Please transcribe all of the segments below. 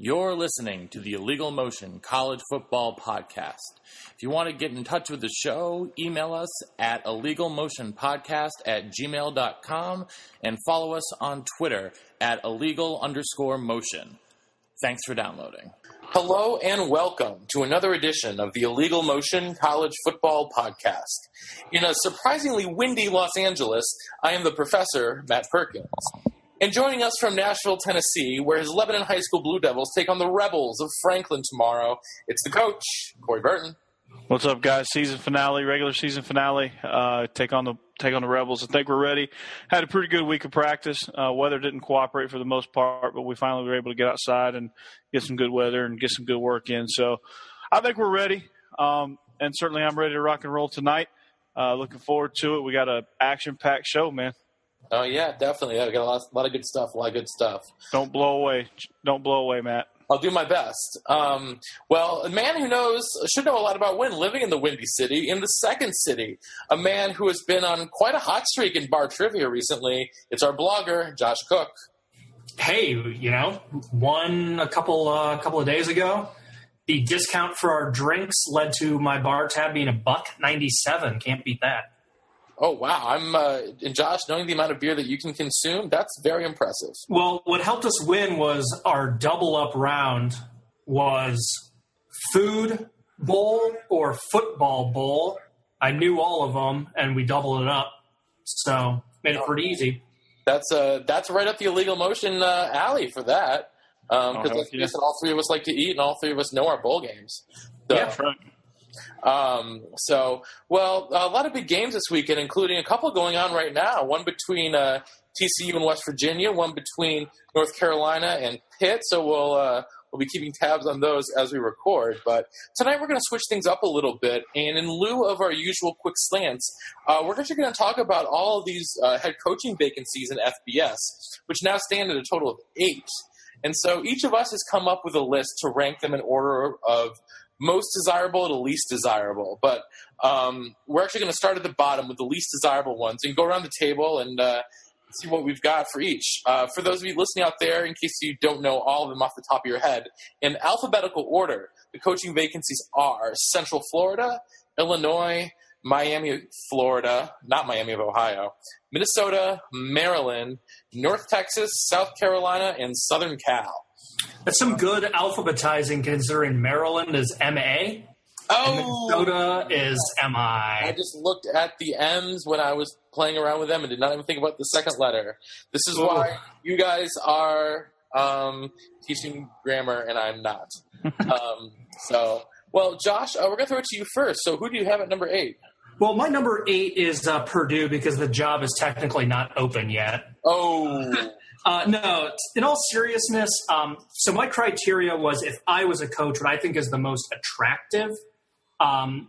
You're listening to the Illegal Motion College Football Podcast. If you want to get in touch with the show, email us at illegalmotionpodcast at gmail.com and follow us on Twitter at illegal underscore motion. Thanks for downloading. Hello and welcome to another edition of the Illegal Motion College Football Podcast. In a surprisingly windy Los Angeles, I am the professor, Matt Perkins. And joining us from Nashville, Tennessee, where his Lebanon High School Blue Devils take on the Rebels of Franklin tomorrow, it's the coach, Corey Burton. What's up, guys? Season finale, regular season finale. Uh, take on the take on the Rebels. I think we're ready. Had a pretty good week of practice. Uh, weather didn't cooperate for the most part, but we finally were able to get outside and get some good weather and get some good work in. So I think we're ready, um, and certainly I'm ready to rock and roll tonight. Uh, looking forward to it. We got a action packed show, man. Oh yeah, definitely. Yeah, we got a lot, a lot of good stuff. A lot of good stuff. Don't blow away. Don't blow away, Matt. I'll do my best. Um, well, a man who knows should know a lot about wind, living in the Windy City, in the second city. A man who has been on quite a hot streak in bar trivia recently. It's our blogger, Josh Cook. hey, you know, won a couple uh, couple of days ago. The discount for our drinks led to my bar tab being a buck ninety seven. Can't beat that. Oh wow, I'm uh, and Josh, knowing the amount of beer that you can consume, that's very impressive. Well, what helped us win was our double up round was food bowl or football bowl. I knew all of them, and we doubled it up, so made it pretty easy. That's uh, that's right up the illegal motion uh, alley for that. Because Oh, let's yeah. all three of us like to eat, and all three of us know our bowl games. So, Yeah. That's right. Um, so, well, a lot of big games this weekend, including a couple going on right now. One between uh, TCU and West Virginia, one between North Carolina and Pitt. So we'll uh, we'll be keeping tabs on those as we record. But tonight we're going to switch things up a little bit, and in lieu of our usual quick slants, uh, we're actually going to talk about all of these uh, head coaching vacancies in FBS, which now stand at a total of eight. And so each of us has come up with a list to rank them in order of most desirable to least desirable. But um, we're actually going to start at the bottom with the least desirable ones and go around the table and uh, see what we've got for each. Uh, for those of you listening out there, in case you don't know all of them off the top of your head, in alphabetical order, the coaching vacancies are Central Florida, Illinois, Miami, Florida, not Miami of Ohio, Minnesota, Maryland, North Texas, South Carolina, and Southern Cal. That's some good alphabetizing considering Maryland is MA Oh, Minnesota is I just looked at the M's when I was playing around with them and did not even think about the second letter. This is Ooh. why you guys are um, teaching grammar and I'm not. um, so, well, Josh, uh, we're going to throw it to you first. So, who do you have at number eight? Well, my number eight is uh, Purdue because the job is technically not open yet. Oh, Uh, no, in all seriousness, um, so my criteria was if I was a coach, what I think is the most attractive. Um,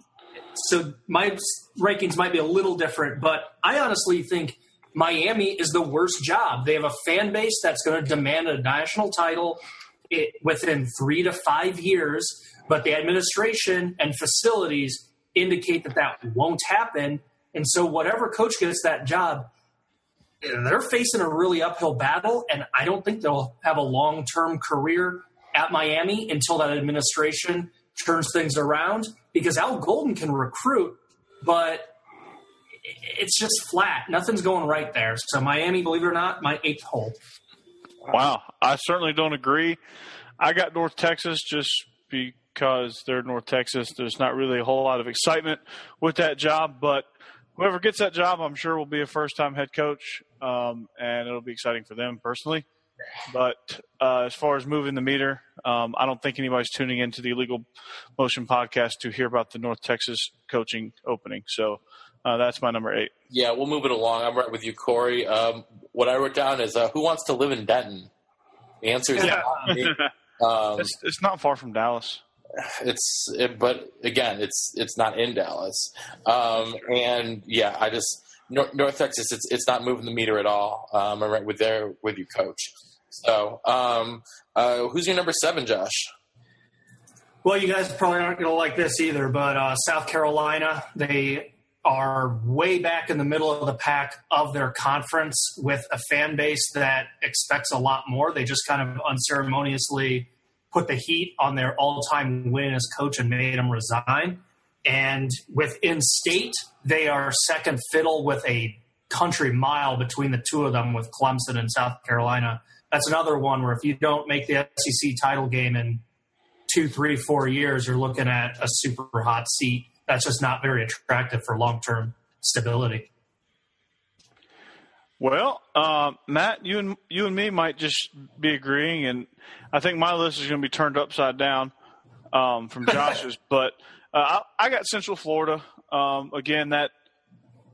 so my rankings might be a little different, but I honestly think Miami is the worst job. They have a fan base that's going to demand a national title it, within three to five years, but the administration and facilities indicate that that won't happen. And so, whatever coach gets that job, they're facing a really uphill battle, and I don't think they'll have a long term career at Miami until that administration turns things around. Because Al Golden can recruit, but it's just flat. Nothing's going right there. So Miami, believe it or not, my eighth hole. Wow, I certainly don't agree. I got North Texas just because they're North Texas. There's not really a whole lot of excitement with that job, but whoever gets that job, I'm sure will be a first time head coach, um, and it'll be exciting for them personally. But uh, as far as moving the meter, um, I don't think anybody's tuning into the Illegal Motion podcast to hear about the North Texas coaching opening. So uh, that's my number eight. yeah, we'll move it along. I'm right with you, Corey. Um, what I wrote down is uh, who wants to live in Denton? The answer is Yeah. not. Um, It's, it's not far from Dallas. It's it, but again it's it's not in dallas. Um and yeah i just north, north texas it's it's not moving the meter at all. Um i'm right with there with you coach. So um uh who's your number seven josh? Well, you guys probably aren't to like this either, but uh, South Carolina, they are way back in the middle of the pack of their conference with a fan base that expects a lot more. They just kind of unceremoniously put the heat on their all time winningest coach and made him resign. And within state, they are second fiddle with a country mile between the two of them with Clemson and South Carolina. That's another one where if you don't make the SEC title game in two, three, four years, you're looking at a super hot seat. That's just not very attractive for long term stability. Well, uh, Matt, you and you and me might just be agreeing, and I think my list is going to be turned upside down um, from Josh's. but uh, I, I got Central Florida. Um, again, that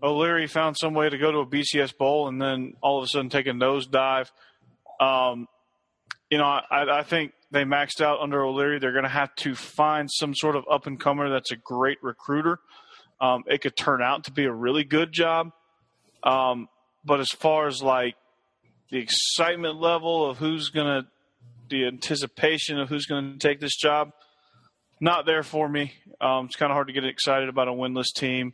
O'Leary found some way to go to a BCS bowl, and then all of a sudden take a nosedive. Um, you know, I, I think they maxed out under O'Leary. They're going to have to find some sort of up and comer that's a great recruiter. Um, it could turn out to be a really good job. Um, but as far as like the excitement level of who's going to, the anticipation of who's going to take this job, not there for me. Um, it's kind of hard to get excited about a winless team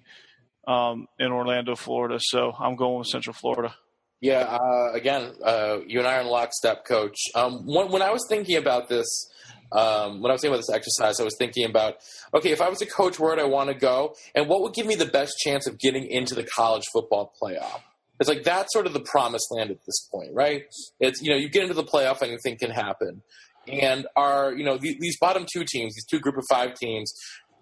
um, in Orlando, Florida. So I'm going with Central Florida. Yeah, uh, again, uh, you and I are in lockstep, coach. Um, when, when I was thinking about this, um, when I was thinking about this exercise, I was thinking about, okay, if I was a coach, where would I want to go? And what would give me the best chance of getting into the college football playoff? It's like that's sort of the promised land at this point, right? It's, you know, you get into the playoff, anything can happen. And are you know, the, these bottom two teams, these two group of five teams,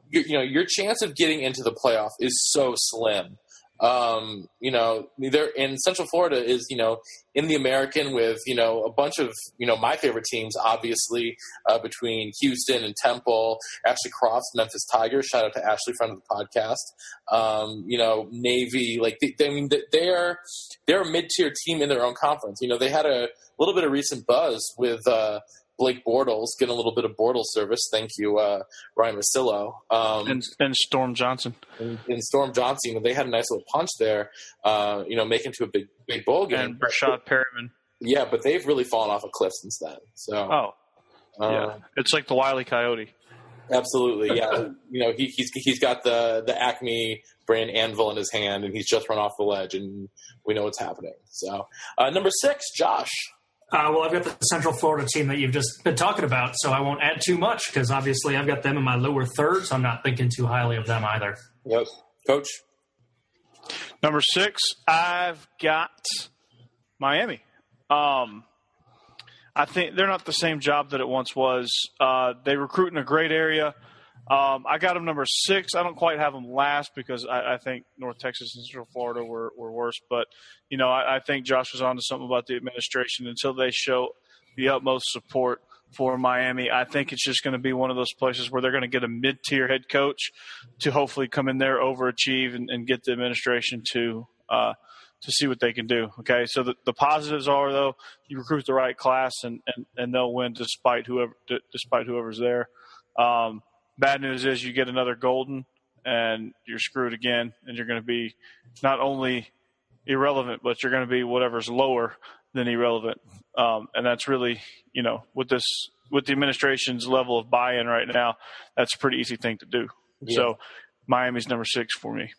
you, you know, your chance of getting into the playoff is so slim um, you know, there in Central Florida is, you know, in the American with, you know, a bunch of, you know, my favorite teams, obviously, uh, between Houston and Temple, Ashley Crofts, Memphis Tigers. Shout out to Ashley, friend of the podcast. Um, you know, Navy, like, they, they, I mean, they're, they're a mid tier team in their own conference. You know, they had a little bit of recent buzz with, uh, Blake Bortles getting a little bit of Bortles service. Thank you, uh, Ryan Massillo. Um, And, and Storm Johnson. and, and Storm Johnson, you know, they had a nice little punch there, uh, you know, making to a big big bowl game. And Rashad Perriman. Yeah, but they've really fallen off a cliff since then. So, Oh, uh, yeah. It's like the Wiley Coyote. absolutely, yeah. you know, he, he's he's got the the Acme brand anvil in his hand, and he's just run off the ledge, and we know what's happening. So, uh, number six, Josh. Uh, well, I've got the Central Florida team that you've just been talking about, so I won't add too much because obviously I've got them in my lower third, so I'm not thinking too highly of them either. Yep, Coach. Number six, I've got Miami. Um, I think they're not the same job that it once was. Uh, they recruit in a great area. Um, I got them number six. I don't quite have them last because I, I think North Texas and Central Florida were, were worse. But, you know, I, I think Josh was on to something about the administration until they show the utmost support for Miami. I think it's just going to be one of those places where they're going to get a mid tier head coach to hopefully come in there, overachieve, and, and get the administration to uh, to see what they can do. Okay, so the, the positives are though you recruit the right class and, and, and they'll win despite whoever d- despite whoever's there. Um, bad news is you get another golden and you're screwed again, and you're going to be not only irrelevant, but you're going to be whatever's lower than irrelevant. Um, and that's really, you know, with this, with the administration's level of buy-in right now, that's a pretty easy thing to do. Yeah. So Miami's number six for me.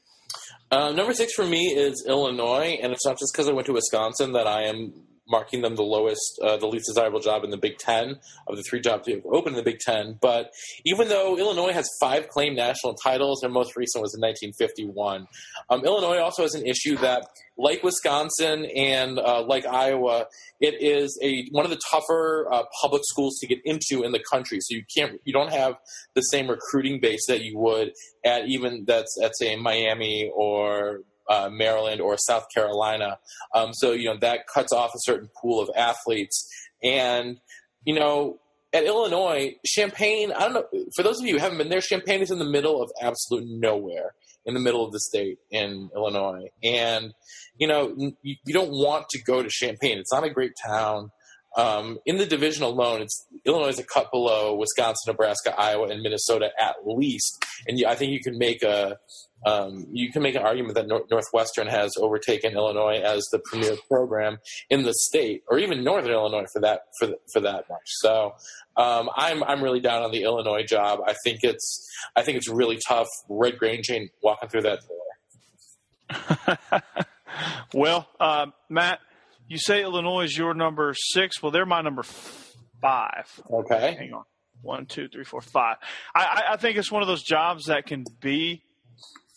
Uh, number six for me is Illinois, and it's not just because I went to Wisconsin that I am marking them the lowest, uh, the least desirable job in the Big Ten of the three jobs open in the Big Ten. But even though Illinois has five claimed national titles, their most recent was in 1951, um, Illinois also has an issue that, like Wisconsin and uh, like Iowa, it is a one of the tougher uh, public schools to get into in the country. So you can't, you don't have the same recruiting base that you would at even that's at say Miami or uh, Maryland or South Carolina. Um, so you know that cuts off a certain pool of athletes, and you know at Illinois, Champaign. I don't know for those of you who haven't been there. Champaign is in the middle of absolute nowhere, in the middle of the state in Illinois, and you know you, you don't want to go to Champaign. It's not a great town. um, in the division alone, it's Illinois is a cut below Wisconsin, Nebraska, Iowa, and Minnesota at least. And I think you can make a um, you can make an argument that Nor- Northwestern has overtaken Illinois as the premier program in the state, or even Northern Illinois for that for th- for that much. So um, I'm I'm really down on the Illinois job. I think it's I think it's really tough. Red Grange ain't walking through that door. well, um, Matt, you say Illinois is your number six. Well, they're my number five. Okay. Hang on. One, two, three, four, five. I, I think it's one of those jobs that can be,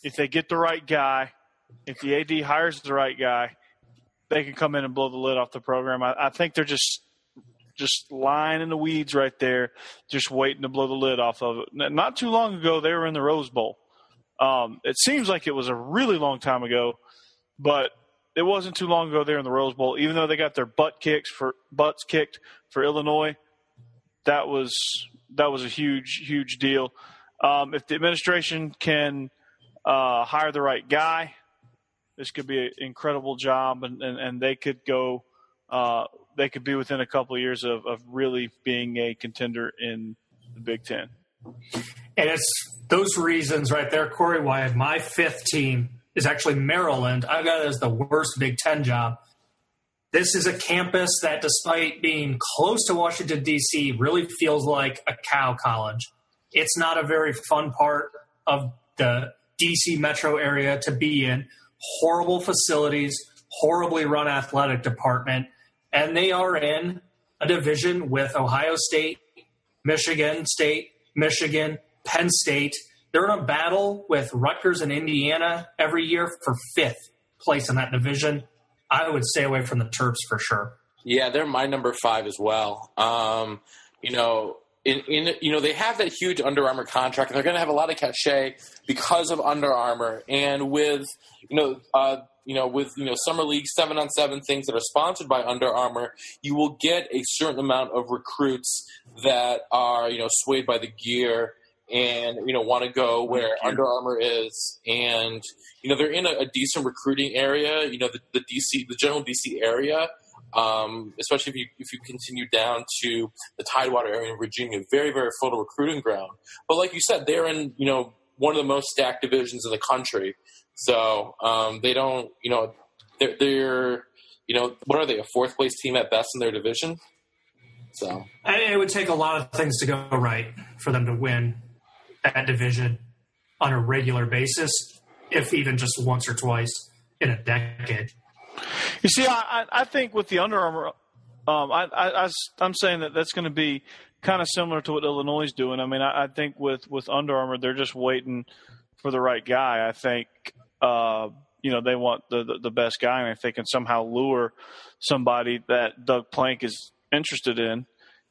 if they get the right guy, if the AD hires the right guy, they can come in and blow the lid off the program. I, I think they're just just lying in the weeds right there, just waiting to blow the lid off of it. Not too long ago, they were in the Rose Bowl. Um, it seems like it was a really long time ago, but it wasn't too long ago there in the Rose Bowl. Even though they got their butt kicks for butts kicked for Illinois, that was that was a huge huge deal. Um, if the administration can uh, hire the right guy, this could be an incredible job, and, and, and they could go. Uh, they could be within a couple of years of, of really being a contender in the Big Ten. And it's those reasons right there, Corey, why my fifth team is actually Maryland. I got it as the worst Big Ten job. This is a campus that, despite being close to Washington, D.C., really feels like a cow college. It's not a very fun part of the D.C. metro area to be in. Horrible facilities, horribly run athletic department, and they are in a division with Ohio State, Michigan State, Michigan, Penn State. They're in a battle with Rutgers and Indiana every year for fifth place in that division. I would stay away from the Terps for sure. Yeah, they're my number five as well. Um, you know, in, in you know they have that huge Under Armour contract, and they're going to have a lot of cachet because of Under Armour, and with you know. Uh, you know, with you know summer league seven on seven things that are sponsored by Under Armour, you will get a certain amount of recruits that are you know swayed by the gear and you know want to go where Under Armour is, and you know they're in a, a decent recruiting area. You know the, the DC, the general DC area, um, especially if you if you continue down to the Tidewater area in Virginia, very very fertile recruiting ground. But like you said, they're in you know one of the most stacked divisions in the country, so um, they don't you know they're, they're you know what are they a fourth place team at best in their division. So it would take a lot of things to go right for them to win that division on a regular basis, if even just once or twice in a decade. You see, I, I think with the Under Armour, um, I, I, am saying that that's going to be kind of similar to what Illinois is doing. I mean, I, I think with, with Under Armour, they're just waiting for the right guy. I think, uh, you know, they want the, the, the best guy, and if they can somehow lure somebody that Doug Plank is interested in,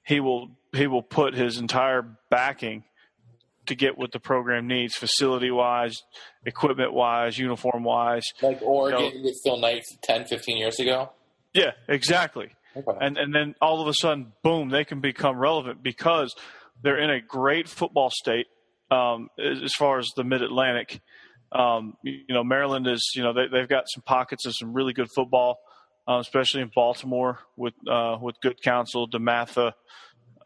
he will he will put his entire backing to get what the program needs, facility wise, equipment wise, uniform wise. like Oregon No. with Phil Knight 10, 15 years ago. Yeah, exactly. Okay. And and then all of a sudden, boom, they can become relevant because they're in a great football state um, as, far as the Mid Atlantic. Um, you, you know, Maryland is you know they, they've got some pockets of some really good football, uh, especially in Baltimore with uh, with good counsel, DeMatha,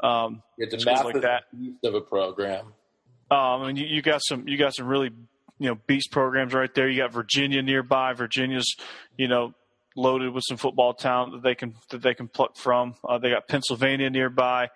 um, Yeah, math like that. beast of a program. Um, and you, you got some you got some really you know beast programs right there. You got Virginia nearby. Virginia's you know loaded with some football talent that they can that they can pluck from. Uh, they got Pennsylvania nearby.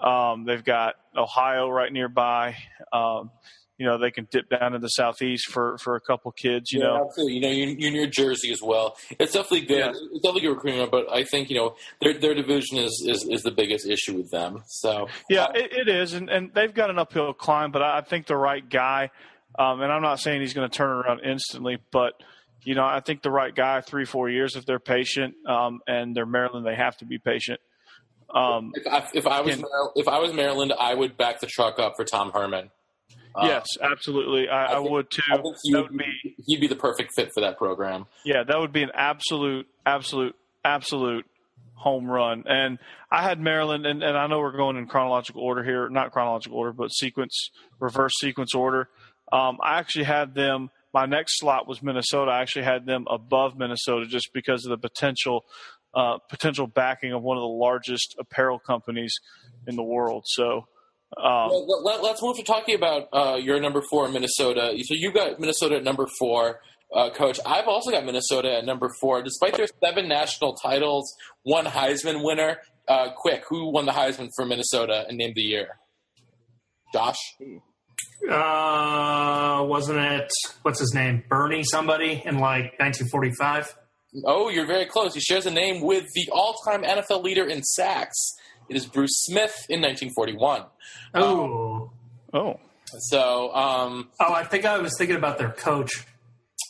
Um, they've got Ohio right nearby. Um, you know they can dip down to the southeast for for a couple kids. You yeah, know, absolutely. You know, you're, you're near Jersey as well. It's definitely good. Yeah. It's definitely good recruiting, but I think you know their their division is, is, is the biggest issue with them. So Yeah, it, it is, and, and they've got an uphill climb, but I think the right guy, um, and I'm not saying he's going to turn around instantly, but you know, I think the right guy, three, four years, if they're patient, um, and they're Maryland, they have to be patient. Um, if I, if I was if I was Maryland, I would back the truck up for Tom Herman. Uh, yes, absolutely, I, I, think- would too. I he That would would be, he'd be the perfect fit for that program. yeah, that would be an absolute, absolute, absolute home run. And I had Maryland, and, and I know we're going in chronological order here, not chronological order, but sequence, reverse sequence order. Um, I actually had them. My next slot was Minnesota. I actually had them above Minnesota just because of the potential uh, potential backing of one of the largest apparel companies in the world. So. Um, well, let, us move to talking about uh, your number four, in Minnesota. So you've got Minnesota at number four, uh, coach. I've also got Minnesota at number four, despite their seven national titles, one Heisman winner. Uh, quick, who won the Heisman for Minnesota and named the year? Josh. Uh, wasn't it what's his name? Bernie somebody in like 1945. Oh, you're very close. He shares a name with the all-time NFL leader in sacks. It is Bruce Smith in 1941. Oh. Um, oh. So. Um, oh, I think I was thinking about their coach.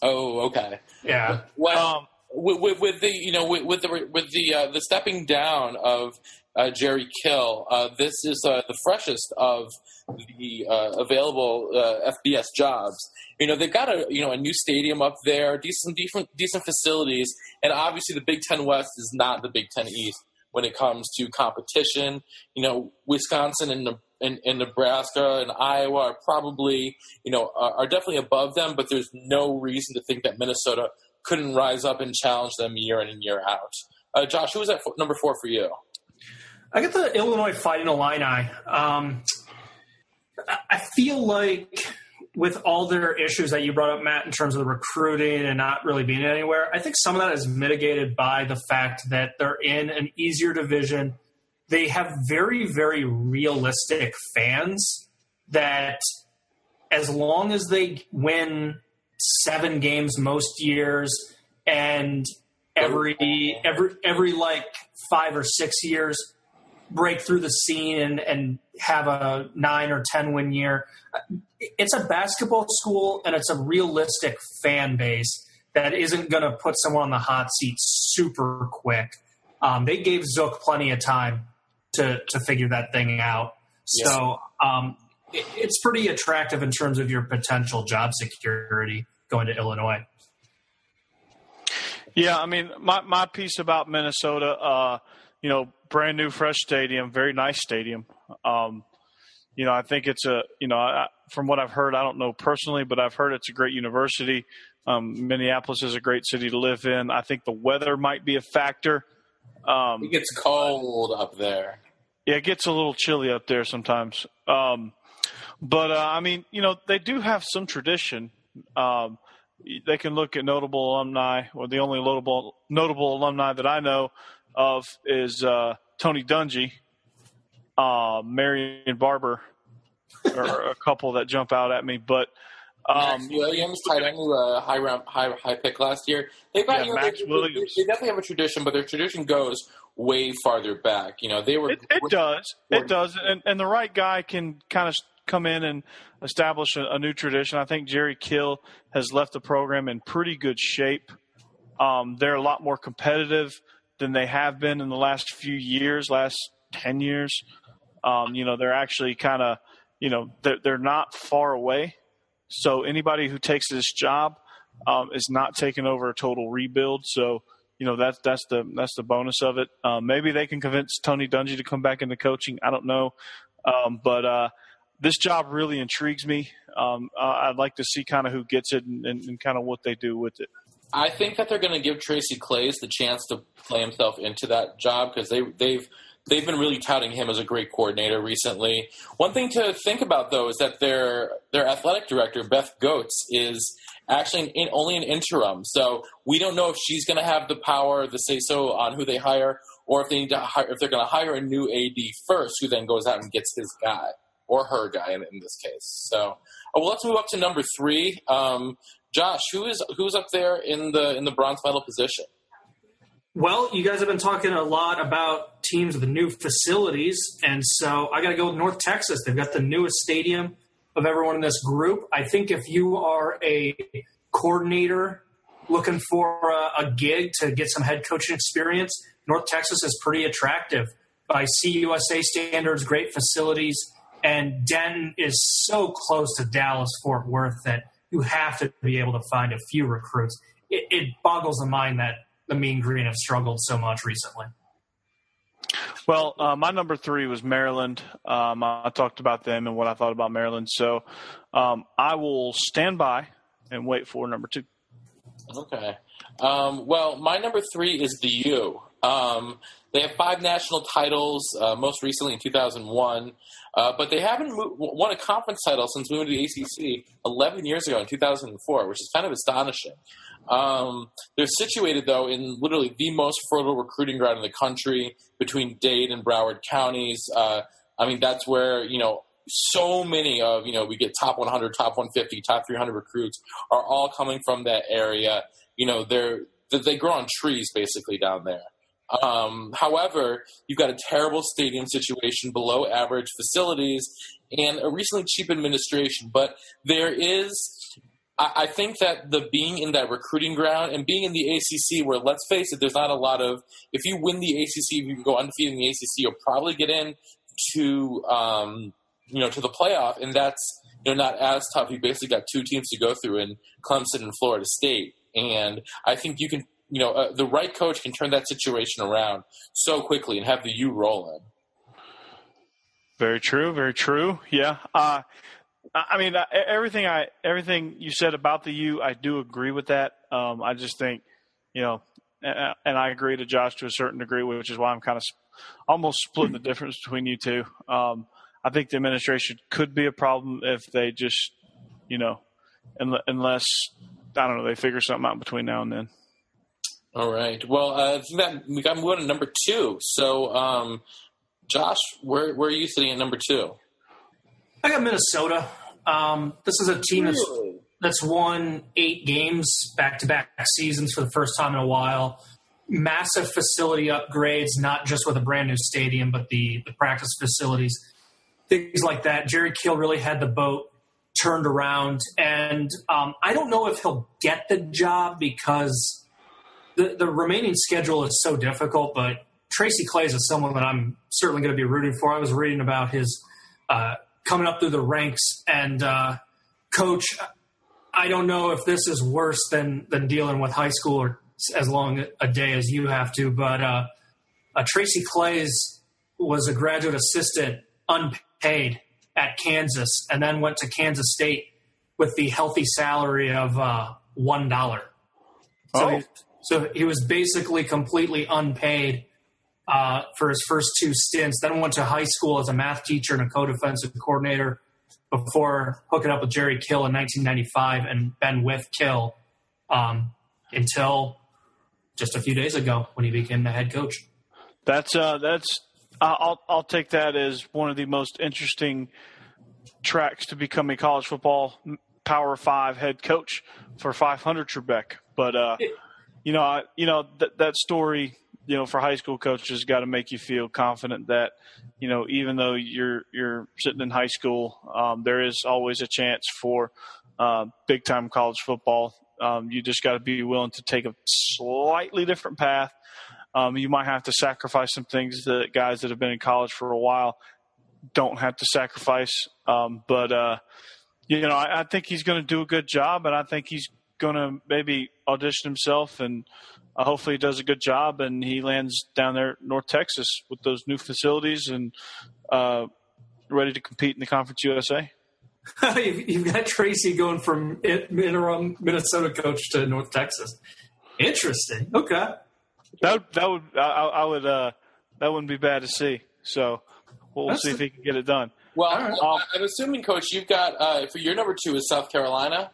Oh, okay. Yeah. Well, um, with, with, with, the you know with, with the with the uh, the stepping down of uh, Jerry Kill, uh, this is uh, the freshest of the uh, available uh, FBS jobs. You know they've got a you know a new stadium up there, decent decent decent facilities, and obviously the Big Ten West is not the Big Ten East when it comes to competition. You know Wisconsin and and, and Nebraska and Iowa are probably you know are, are definitely above them, but there's no reason to think that Minnesota couldn't rise up and challenge them year in and year out. Uh, Josh, who was at number four for you? I got the Illinois Fighting Illini. Um, I feel like with all their issues that you brought up, Matt, in terms of the recruiting and not really being anywhere, I think some of that is mitigated by the fact that they're in an easier division. They have very, very realistic fans that as long as they win seven games most years and every every every like five or six years break through the scene and, and have a nine or ten win year. It's a basketball school and it's a realistic fan base that isn't going to put someone on the hot seat super quick. Um, they gave Zook plenty of time to to figure that thing out. Yes. So um, it, it's pretty attractive in terms of your potential job security going to Illinois. Yeah, I mean, my my piece about Minnesota, uh, you know, brand new, fresh stadium, very nice stadium. Um, you know, I think it's a, you know, I, from what I've heard, I don't know personally, but I've heard it's a great university. Um, Minneapolis is a great city to live in. I think the weather might be a factor. Um, it gets cold up there. Yeah, it gets a little chilly up there sometimes. Um, but uh, I mean, you know, they do have some tradition. Um, they can look at notable alumni, or the only notable notable alumni that I know of is uh, Tony Dungy, uh, Marion Barber, or a couple that jump out at me. But um, Maxx Williams, tight end, uh, high round, high high pick last year. They've got yeah, you know, Maxx they, Williams. They, they, definitely have a tradition, but their tradition goes way farther back. You know, they were. It, it does. It does, and, and the right guy can kind of come in and establish a, a, new tradition. I think Jerry Kill has left the program in pretty good shape. Um, they're a lot more competitive than they have been in the last few years, last 10 years. Um, you know, they're actually kind of, you know, they're, they're not far away. So anybody who takes this job um, is not taking over a total rebuild. So, you know, that's, that's the, that's the bonus of it. Um, maybe they can convince Tony Dungy to come back into coaching. I don't know. Um, but, uh, this job really intrigues me. Um, I'd like to see kind of who gets it and, and, and kind of what they do with it. I think that they're going to give Tracy Claeys the chance to play himself into that job because they they've they've been really touting him as a great coordinator recently. One thing to think about though is that their their athletic director Beth Goetz is actually in, only an interim, so we don't know if she's going to have the power to say so on who they hire, or if they need to hire, if they're going to hire a new AD first, who then goes out and gets his guy or her guy in, in this case. So, uh, well, let's move up to number three. Um, Josh, who is who's up there in the in the bronze medal position? Well, you guys have been talking a lot about teams with new facilities, and so I got to go with North Texas. They've got the newest stadium of everyone in this group. I think if you are a coordinator looking for a, a gig to get some head coaching experience, North Texas is pretty attractive by CUSA standards. Great facilities, and Denton is so close to Dallas Fort Worth that you have to be able to find a few recruits. It, it boggles the mind that the Mean Green have struggled so much recently. Well, uh, my number three was Maryland. Um, I talked about them and what I thought about Maryland. So um, I will stand by and wait for number two. Okay. Um, well, my number three is the U. Um, they have five national titles, uh, most recently in 2001, uh, but they haven't mo- won a conference title since moving to the ACC 11 years ago in 2004, which is kind of astonishing. Um, they're situated, though, in literally the most fertile recruiting ground in the country between Dade and Broward counties. Uh, I mean, that's where, you know, so many of, you know, we get top 100, top 150, top 300 recruits are all coming from that area. You know, they're, they grow on trees basically down there. Um, however, you've got a terrible stadium situation, below average facilities, and a recently cheap administration. But there is I, I think that the being in that recruiting ground and being in the ACC, where let's face it, there's not a lot of. If you win the ACC, if you go undefeated in the ACC, you'll probably get in to um, you know to the playoff, and that's you know not as tough. You basically got two teams to go through in Clemson and Florida State, and I think you can. You know, uh, the right coach can turn that situation around so quickly and have the U rolling. Very true. Very true. Yeah. Uh, I mean, everything I everything you said about the U, I do agree with that. Um, I just think, you know, and I agree to Josh to a certain degree, which is why I'm kind of almost splitting the difference between you two. Um, I think the administration could be a problem if they just, you know, unless I don't know, they figure something out between now and then. All right. Well, uh, we got moving to number two. So, um, Josh, where where are you sitting at number two? I got Minnesota. Um, this is a team that's that's won eight games back to back seasons for the first time in a while. Massive facility upgrades, not just with a brand new stadium, but the, the practice facilities, things like that. Jerry Kill really had the boat turned around, and um, I don't know if he'll get the job because the the remaining schedule is so difficult. But Tracy Claeys is someone that I'm certainly going to be rooting for. I was reading about his uh, coming up through the ranks. And uh, coach, I don't know if this is worse than than dealing with high school or as long a day as you have to, but uh, uh, Tracy Claeys was a graduate assistant unpaid at Kansas, and then went to Kansas State with the healthy salary of uh, one dollar. So, oh. So he was basically completely unpaid uh, for his first two stints. Then went to high school as a math teacher and a co-defensive coordinator before hooking up with Jerry Kill in 1995 and been with Kill um, until just a few days ago when he became the head coach. That's uh, that's I'll I'll take that as one of the most interesting tracks to become a college football Power Five head coach for 500 Trebek. But uh, you know, I, you know that that story you know, for high school coaches, got to make you feel confident that, you know, even though you're you're sitting in high school, um, there is always a chance for uh, big time college football. Um, you just got to be willing to take a slightly different path. Um, you might have to sacrifice some things that guys that have been in college for a while don't have to sacrifice. Um, but uh, you know, I, I think he's going to do a good job, and I think he's going to maybe audition himself and uh, hopefully he does a good job and he lands down there North Texas with those new facilities and uh, ready to compete in the Conference USA. You've got Tracy going from interim Minnesota coach to North Texas. Interesting. Okay. That that would I, I would uh, that wouldn't be bad to see. So we'll, we'll see if he can get it done. Well, um, I'm assuming, Coach, you've got uh, for your number two is South Carolina.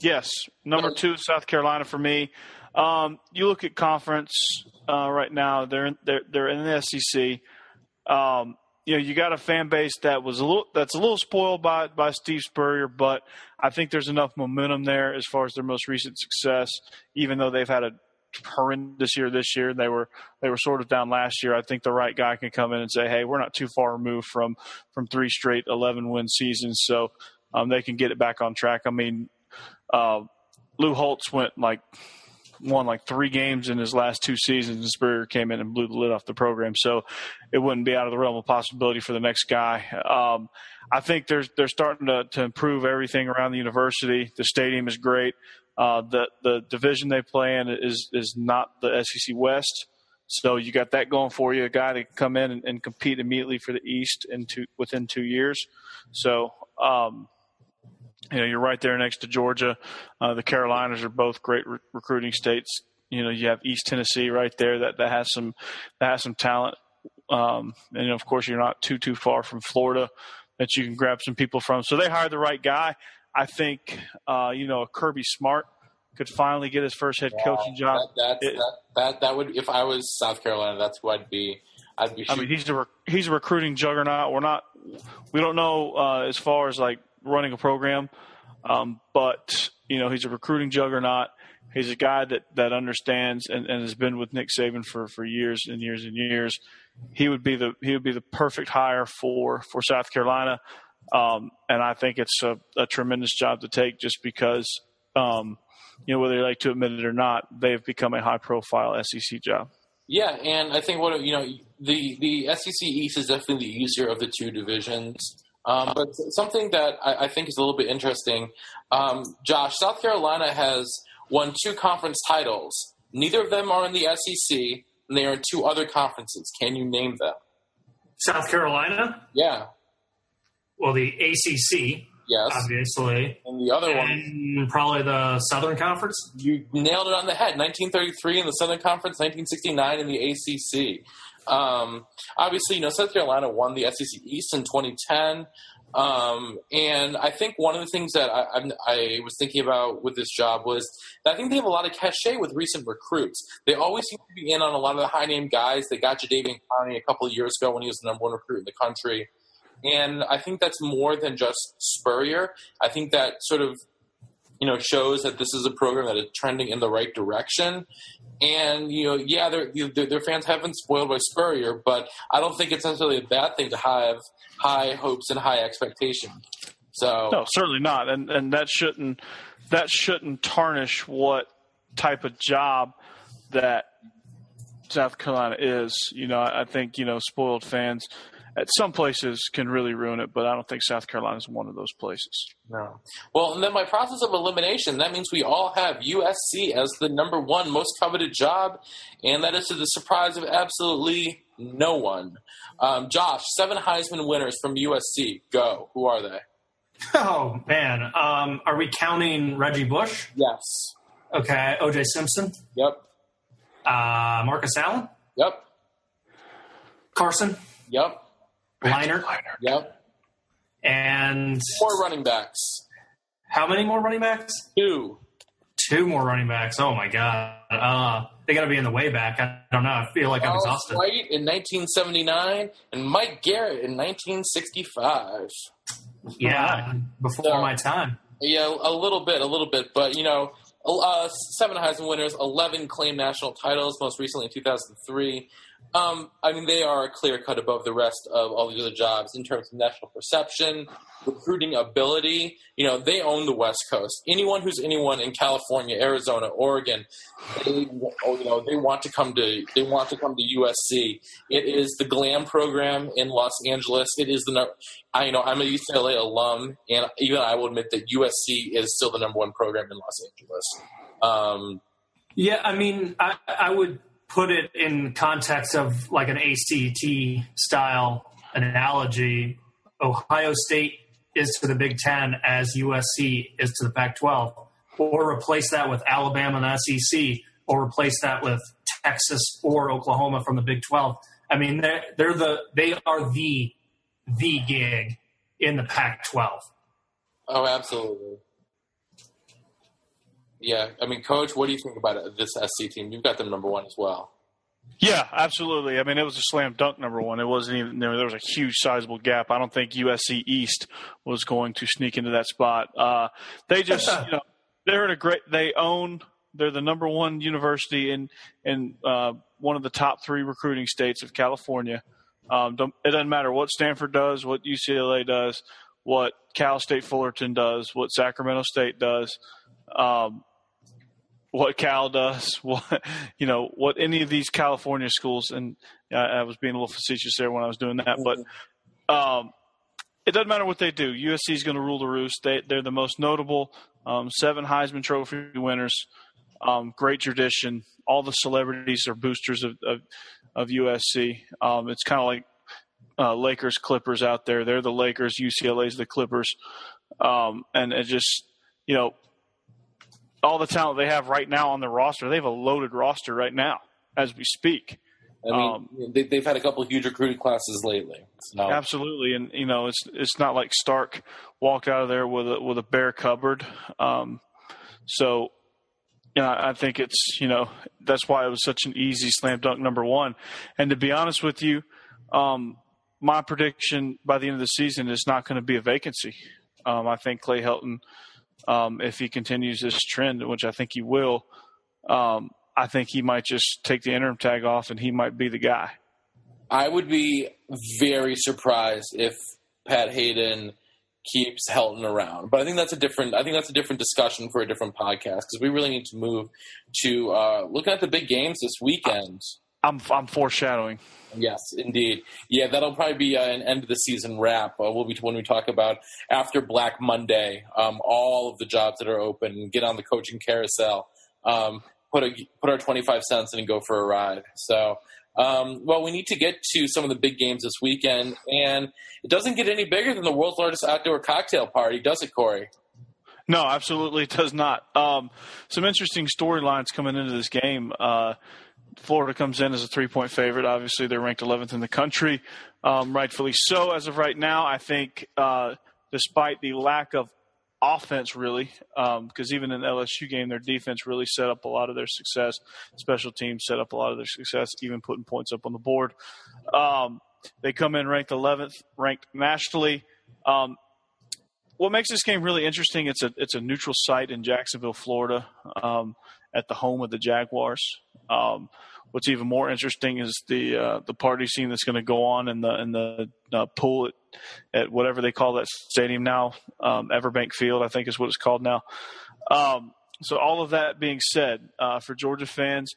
Yes, number two, South Carolina for me. Um, you look at conference uh, right now; they're in, they're they're in the SEC. Um, you know, you got a fan base that was a little that's a little spoiled by by Steve Spurrier, but I think there's enough momentum there as far as their most recent success. Even though they've had a horrendous year this year, they were they were sort of down last year. I think the right guy can come in and say, "Hey, we're not too far removed from from three straight 11 win seasons, so um, they can get it back on track." I mean, uh, Lou Holtz went like won like three games in his last two seasons, and Spurrier came in and blew the lid off the program. So it wouldn't be out of the realm of possibility for the next guy. Um, I think they're they're starting to, to improve everything around the university. The stadium is great. Uh, the the division they play in is is not the SEC West, so you got that going for you. A guy to come in and, and compete immediately for the East in two, within two years. So. Um, you know, you're right there next to Georgia. Uh, the Carolinas are both great re- recruiting states. You know, you have East Tennessee right there that, that has some that has some talent, um, and of course you're not too too far from Florida that you can grab some people from. So they hired the right guy. I think uh, you know Kirby Smart could finally get his first head coaching job. That, It- that, that that would if I was South Carolina, that's who I'd be. I'd be. I mean, he's a rec- he's a recruiting juggernaut. We're not we don't know uh, as far as like running a program, um, but you know he's a recruiting juggernaut. He's a guy that that understands and, and has been with Nick Saban for, for years and years and years. He would be the he would be the perfect hire for for South Carolina, um, and I think it's a, a tremendous job to take just because. Um, you know, whether they like to admit it or not, they've become a high profile SEC job. Yeah, and I think what you know, the the SEC East is definitely the easier of the two divisions. Um, but something that I, I think is a little bit interesting, um, Josh, South Carolina has won two conference titles. Neither of them are in the SEC, and they are in two other conferences. Can you name them? South Carolina, Yeah. well, the ACC, Yes. obviously, And the other one, and probably the Southern Conference. you nailed it on the head. 1933 in the Southern Conference, 1969 in the ACC. Um, obviously, you know, South Carolina won the SEC East in 2010. Um, and I think one of the things that I, I'm- I was thinking about with this job was that I think they have a lot of cachet with recent recruits. They always seem to be in on a lot of the high name guys. They got Jadeveon Clowney a couple of years ago when he was the number one recruit in the country. And I think that's more than just Spurrier. I think that sort of you know shows that this is a program that is trending in the right direction. And you know, yeah, their their, fans have been spoiled by Spurrier, but I don't think it's necessarily a bad thing to have high hopes and high expectations. So No, certainly not, and and that shouldn't that shouldn't tarnish what type of job that South Carolina is. You know, I think you know spoiled fans at some places can really ruin it, but I don't think South Carolina is one of those places. No. Well, and then by process of elimination, that means we all have USC as the number one most coveted job, and that is to the surprise of absolutely no one. Um, Josh, seven Heisman winners from USC. Go. Who are they? Oh man, um, are we counting Reggie Bush? Yes. Okay, OJ Simpson, Yep. uh, Marcus Allen, Yep. Carson, Yep. Leinart, Yep. and Four running backs. how many more running backs? Two. Two more running backs. Oh my god, uh, they got to be in the way back. I don't know. I feel like I'm exhausted. White in 1979 and Mike Garrett in 1965. Yeah, before So- my time. Yeah, a little bit, a little bit, but you know, uh, seven Heisman winners, 11 claimed national titles, most recently in 2003. Um, I mean, they are a clear cut above the rest of all these other jobs in terms of national perception, recruiting ability. You know, they own the West Coast. Anyone who's anyone in California, Arizona, Oregon, they oh, you know they want to come to they want to come to USC. It is the glam program in Los Angeles. It is the I you know I'm a UCLA alum, and even I will admit that USC is still the number one program in Los Angeles. Um, Yeah, I mean, I, I would put it in context of like an ACT style analogy. Ohio State is to the Big Ten as USC is to the Pac 12, or replace that with Alabama and SEC, or replace that with Texas or Oklahoma from the Big 12. I mean, they're, they're the, they are the, the gig in the Pac 12. oh, absolutely. Yeah, I mean, Coach, what do you think about this SC team? You've got them number one as well. Yeah, absolutely. I mean, it was a slam dunk number one. It wasn't even there. There was a huge, sizable gap. I don't think USC East was going to sneak into that spot. Uh, they just, you know, they're in a great. They own. They're the number one university in in uh, one of the top three recruiting states of California. Um, don't, it doesn't matter what Stanford does, what UCLA does, what Cal State Fullerton does, what Sacramento State does. Um, what Cal does, what you know, what any of these California schools, and I, I was being a little facetious there when I was doing that, but um, it doesn't matter what they do. USC is going to rule the roost. They, they're the most notable um, seven Heisman Trophy winners. Um, great tradition. All the celebrities are boosters of of, of USC. Um, it's kind of like uh, Lakers Clippers out there. They're the Lakers. UCLA's the Clippers, um, and it just you know all the talent they have right now on the roster. They have a loaded roster right now as we speak. I mean, Um, they, they've had a couple of huge recruiting classes lately. So, Absolutely, and you know it's it's not like Sark walked out of there with a with a bare cupboard. Um, so, you know, I think it's you know that's why it was such an easy slam dunk number one. And to be honest with you, um, my prediction by the end of the season is not going to be a vacancy. Um, I think Clay Helton, um, if he continues this trend, which I think he will, um, I think he might just take the interim tag off and he might be the guy. I would be very surprised if Pat Haden keeps Helton around. But I think that's a different. I think that's a different discussion for a different podcast because we really need to move to uh, looking at the big games this weekend. I'm I'm foreshadowing. Yes, indeed. Yeah, that'll probably be uh, an end of the season wrap. Uh, we'll be when we talk about after Black Monday, um, all of the jobs that are open, get on the coaching carousel. Um, put a put our twenty five cents in and go for a ride. So, um, well, we need to get to some of the big games this weekend, and it doesn't get any bigger than the world's largest outdoor cocktail party, does it, Corey? No, absolutely it does not. Um, some interesting storylines coming into this game. Uh, Florida comes in as a three point favorite. Obviously, they're ranked 11th in the country, um, rightfully so. As of right now, I think, uh, despite the lack of offense, really, because even in the LSU game, their defense really set up a lot of their success. Special teams set up a lot of their success, even putting points up on the board. Um, they come in ranked 11th, ranked nationally. Um, what makes this game really interesting? It's a it's a neutral site in Jacksonville, Florida, um, at the home of the Jaguars. Um, what's even more interesting is the uh, the party scene that's going to go on in the in the uh, pool at, at whatever they call that stadium now, um, Everbank Field, I think is what it's called now. Um, so all of that being said, uh, for Georgia fans,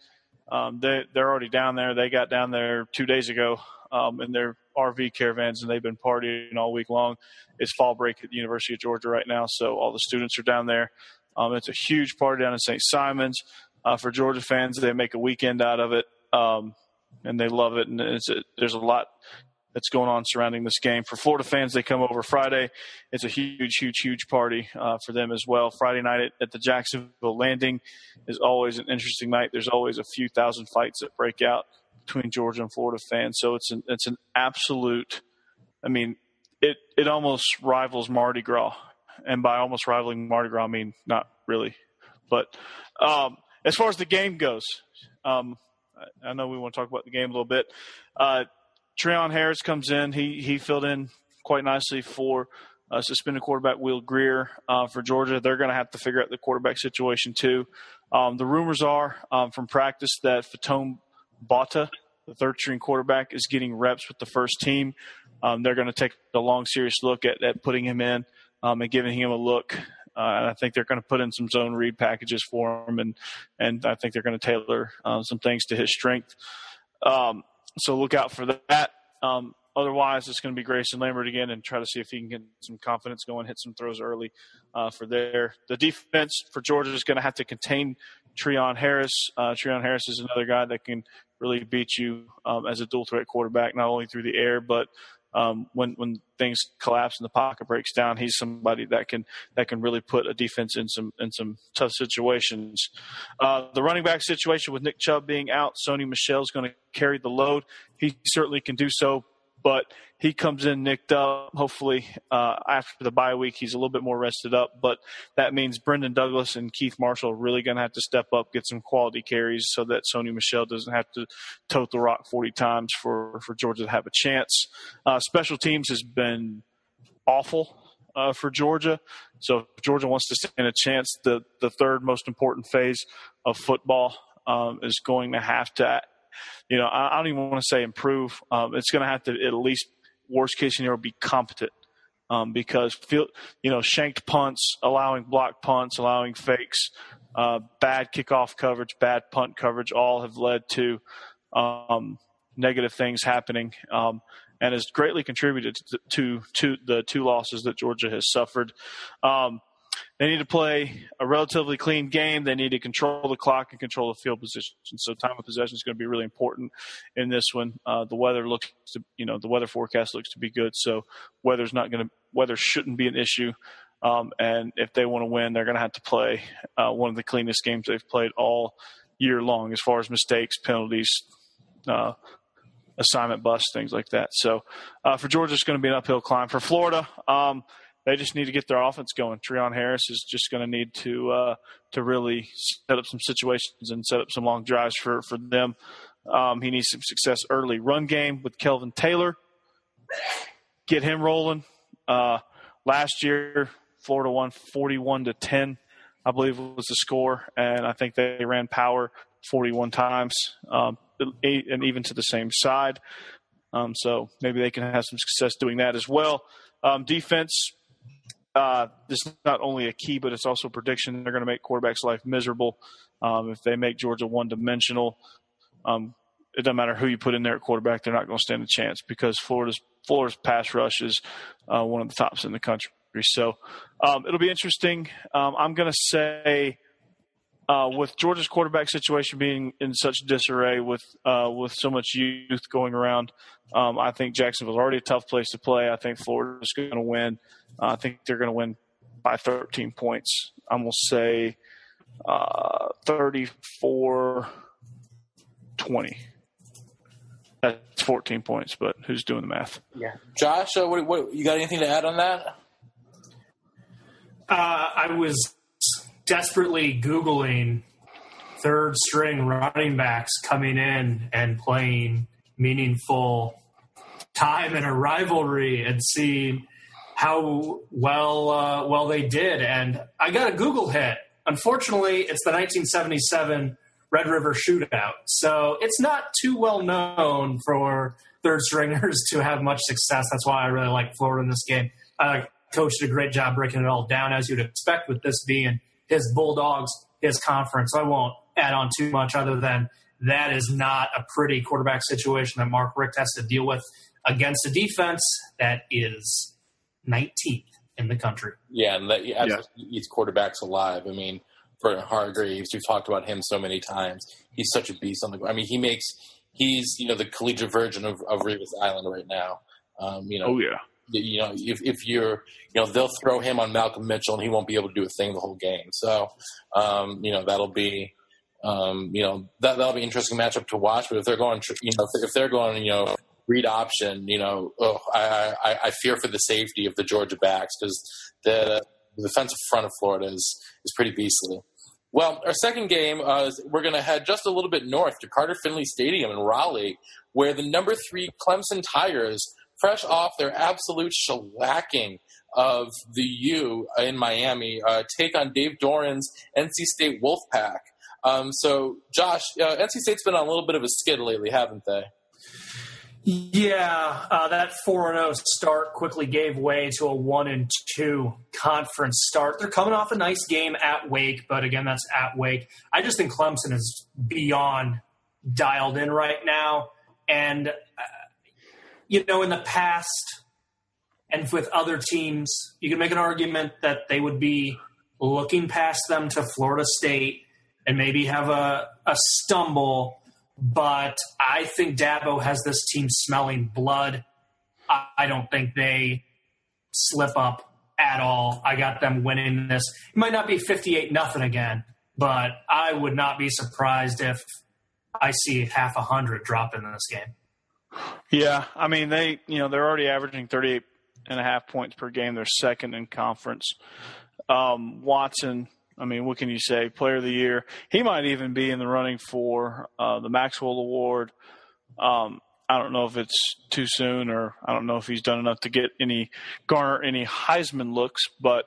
um, they they're already down there. They got down there two days ago um, in their RV caravans, and they've been partying all week long. It's fall break at the University of Georgia right now, so all the students are down there. Um, it's a huge party down in St. Simons uh, for Georgia fans. They make a weekend out of it, um, and they love it. And a, there's a lot that's going on surrounding this game. For Florida fans, they come over Friday. It's a huge, huge, huge party uh, for them as well. Friday night at, at the Jacksonville Landing is always an interesting night. There's always a few thousand fights that break out between Georgia and Florida fans. So it's an it's an absolute. I mean, it it almost rivals Mardi Gras, and by almost rivaling Mardi Gras, I mean not really. But um, as far as the game goes, um, I, know we want to talk about the game a little bit. Uh, Treon Harris comes in. He he filled in quite nicely for uh, suspended quarterback Will Grier uh, for Georgia. They're going to have to figure out the quarterback situation too. Um, the rumors are um, from practice that Faton Bauta, the third string quarterback, is getting reps with the first team. Um, they're going to take a long, serious look at, at putting him in um, and giving him a look. Uh, and I think they're going to put in some zone read packages for him, and and I think they're going to tailor uh, some things to his strength. Um, so look out for that. Um, otherwise, it's going to be Grayson Lambert again, and try to see if he can get some confidence going, hit some throws early uh, for there. The defense for Georgia is going to have to contain Treon Harris. Uh, Treon Harris is another guy that can really beat you um, as a dual threat quarterback, not only through the air, but um, when when things collapse and the pocket breaks down, he's somebody that can that can really put a defense in some in some tough situations. Uh, the running back situation with Nick Chubb being out, Sony Michel is going to carry the load. He certainly can do so, but he comes in nicked up. Hopefully, uh, after the bye week, he's a little bit more rested up. But that means Brendan Douglas and Keith Marshall are really going to have to step up, get some quality carries, so that Sony Michel doesn't have to tote the rock 40 times for for Georgia to have a chance. Uh, special teams has been awful uh, for Georgia. So if Georgia wants to stand a chance, the the third most important phase of football um, is going to have to, you know, I, I don't even want to say improve. Um, it's going to have to at least worst case scenario be competent. Um, because you know shanked punts, allowing block punts, allowing fakes, uh, bad kickoff coverage, bad punt coverage, all have led to um, negative things happening. Um, and has greatly contributed to, to, to the two losses that Georgia has suffered. Um, they need to play a relatively clean game. They need to control the clock and control the field position. So time of possession is going to be really important in this one. Uh, the weather looks to, you know, the weather forecast looks to be good. So weather's not going to, weather shouldn't be an issue. Um, and if they want to win, they're going to have to play uh, one of the cleanest games they've played all year long, as far as mistakes, penalties, uh, assignment busts, things like that. So uh, for Georgia, it's going to be an uphill climb. For Florida, um, they just need to get their offense going. Treon Harris is just going to need to uh, to really set up some situations and set up some long drives for for them. Um, he needs some success early. Run game with Kelvin Taylor, get him rolling. Uh, last year, Florida won forty-one to ten, I believe was the score, and I think they ran power forty-one times, um, and even to the same side. Um, so maybe they can have some success doing that as well. Um, defense, uh, this is not only a key, but it's also a prediction. They're going to make quarterbacks' life miserable um, if they make Georgia one-dimensional. Um, it doesn't matter who you put in there at quarterback; they're not going to stand a chance because Florida's Florida's pass rush is uh, one of the tops in the country. So um, it'll be interesting. Um, I'm going to say. Uh, with Georgia's quarterback situation being in such disarray, with uh, with so much youth going around, um, I think Jacksonville's already a tough place to play. I think Florida's going to win. Uh, I think they're going to win by 13 points. I'm going to say uh, 34 20. That's 14 points, but who's doing the math? Yeah, Josh, uh, what, what, you got anything to add on that? Uh, I was desperately Googling third string running backs coming in and playing meaningful time in a rivalry and seeing how well uh, well they did. And I got a Google hit. Unfortunately, it's the 1977 Red River Shootout, so it's not too well known for third stringers to have much success. That's why I really like Florida in this game. Uh, coach did a great job breaking it all down, as you'd expect, with this being his Bulldogs, his conference. I won't add on too much other than that is not a pretty quarterback situation that Mark Richt has to deal with against a defense that is 19th in the country. Yeah, and that yeah. eats quarterbacks alive. I mean, for Hargreaves, we've talked about him so many times. He's such a beast on the. I mean, he makes he's you know the collegiate version of, of Revis Island right now. Um, you know, oh yeah. You know, if, if you're, you know, they'll throw him on Malcolm Mitchell and he won't be able to do a thing the whole game. So, um, you know, that'll be, um, you know, that that'll be an interesting matchup to watch. But if they're going, you know, if they're going, you know, read option, you know, oh, I, I, I fear for the safety of the Georgia backs because the, the defensive front of Florida is is pretty beastly. Well, our second game, uh, we're going to head just a little bit north to Carter Finley Stadium in Raleigh, where the number three Clemson Tigers, fresh off their absolute shellacking of the U in Miami, uh, take on Dave Doeren's NC State Wolfpack. Um, so, Josh, uh, NC State's been on a little bit of a skid lately, haven't they? Yeah, uh, that four and zero start quickly gave way to a one and two conference start. They're coming off a nice game at Wake, but again, that's at Wake. I just think Clemson is beyond dialed in right now, and you know, in the past and with other teams, you can make an argument that they would be looking past them to Florida State and maybe have a, a stumble but I think Dabo has this team smelling blood. I don't think they slip up at all. I got them winning this. It might not be 58 nothing again, but I would not be surprised if I see half a hundred drop in this game. Yeah, I mean they, you know, they're already averaging 38 and a half points per game. They're second in conference. Um, Watson I mean, what can you say? Player of the year. He might even be in the running for uh, the Maxwell Award. Um, I don't know if it's too soon, or I don't know if he's done enough to get any garner any Heisman looks. But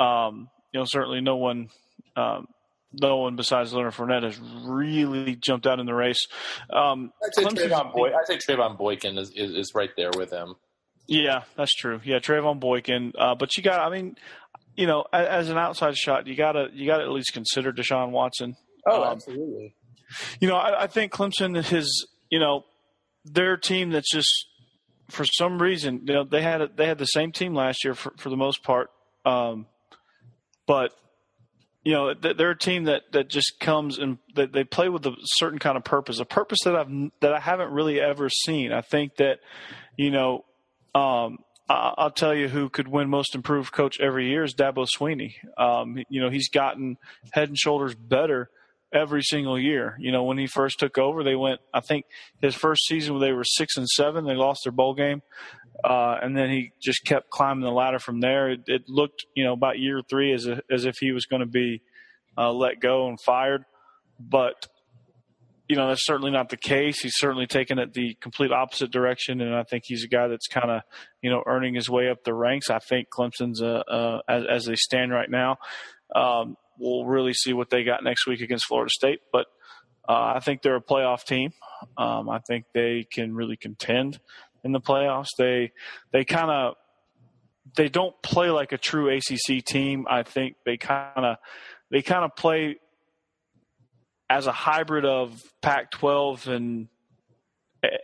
um, you know, certainly no one, um, no one besides Leonard Fournette has really jumped out in the race. Um, I'd say Trevone Boy- I'd say Trevone Boykin is, is, is right there with him. Yeah, that's true. Yeah, Trevone Boykin. Uh, but you got, I mean, you know, as an outside shot, you gotta you gotta at least consider Deshaun Watson. Oh, um, absolutely. You know, I, I think Clemson is you know their team that's just for some reason you know they had they had the same team last year for, for the most part, um, but you know they're a team that that just comes and that they play with a certain kind of purpose, a purpose that I've that I haven't really ever seen. I think that you know um, I'll tell you who could win Most Improved Coach every year is Dabo Swinney. Um, you know, he's gotten head and shoulders better every single year. You know, when he first took over, they went. I think his first season they were six and seven. They lost their bowl game, uh, and then he just kept climbing the ladder from there. It, it looked, you know, about year three as a, as if he was going to be uh, let go and fired, but you know that's certainly not the case. He's certainly taken it the complete opposite direction, and I think he's a guy that's kind of you know earning his way up the ranks. I think Clemson's uh, uh, as, as they stand right now. Um, we'll really see what they got next week against Florida State, but uh, I think they're a playoff team. Um, I think they can really contend in the playoffs. They they kind of they don't play like a true ACC team. I think they kind of they kind of play as a hybrid of Pac-12 and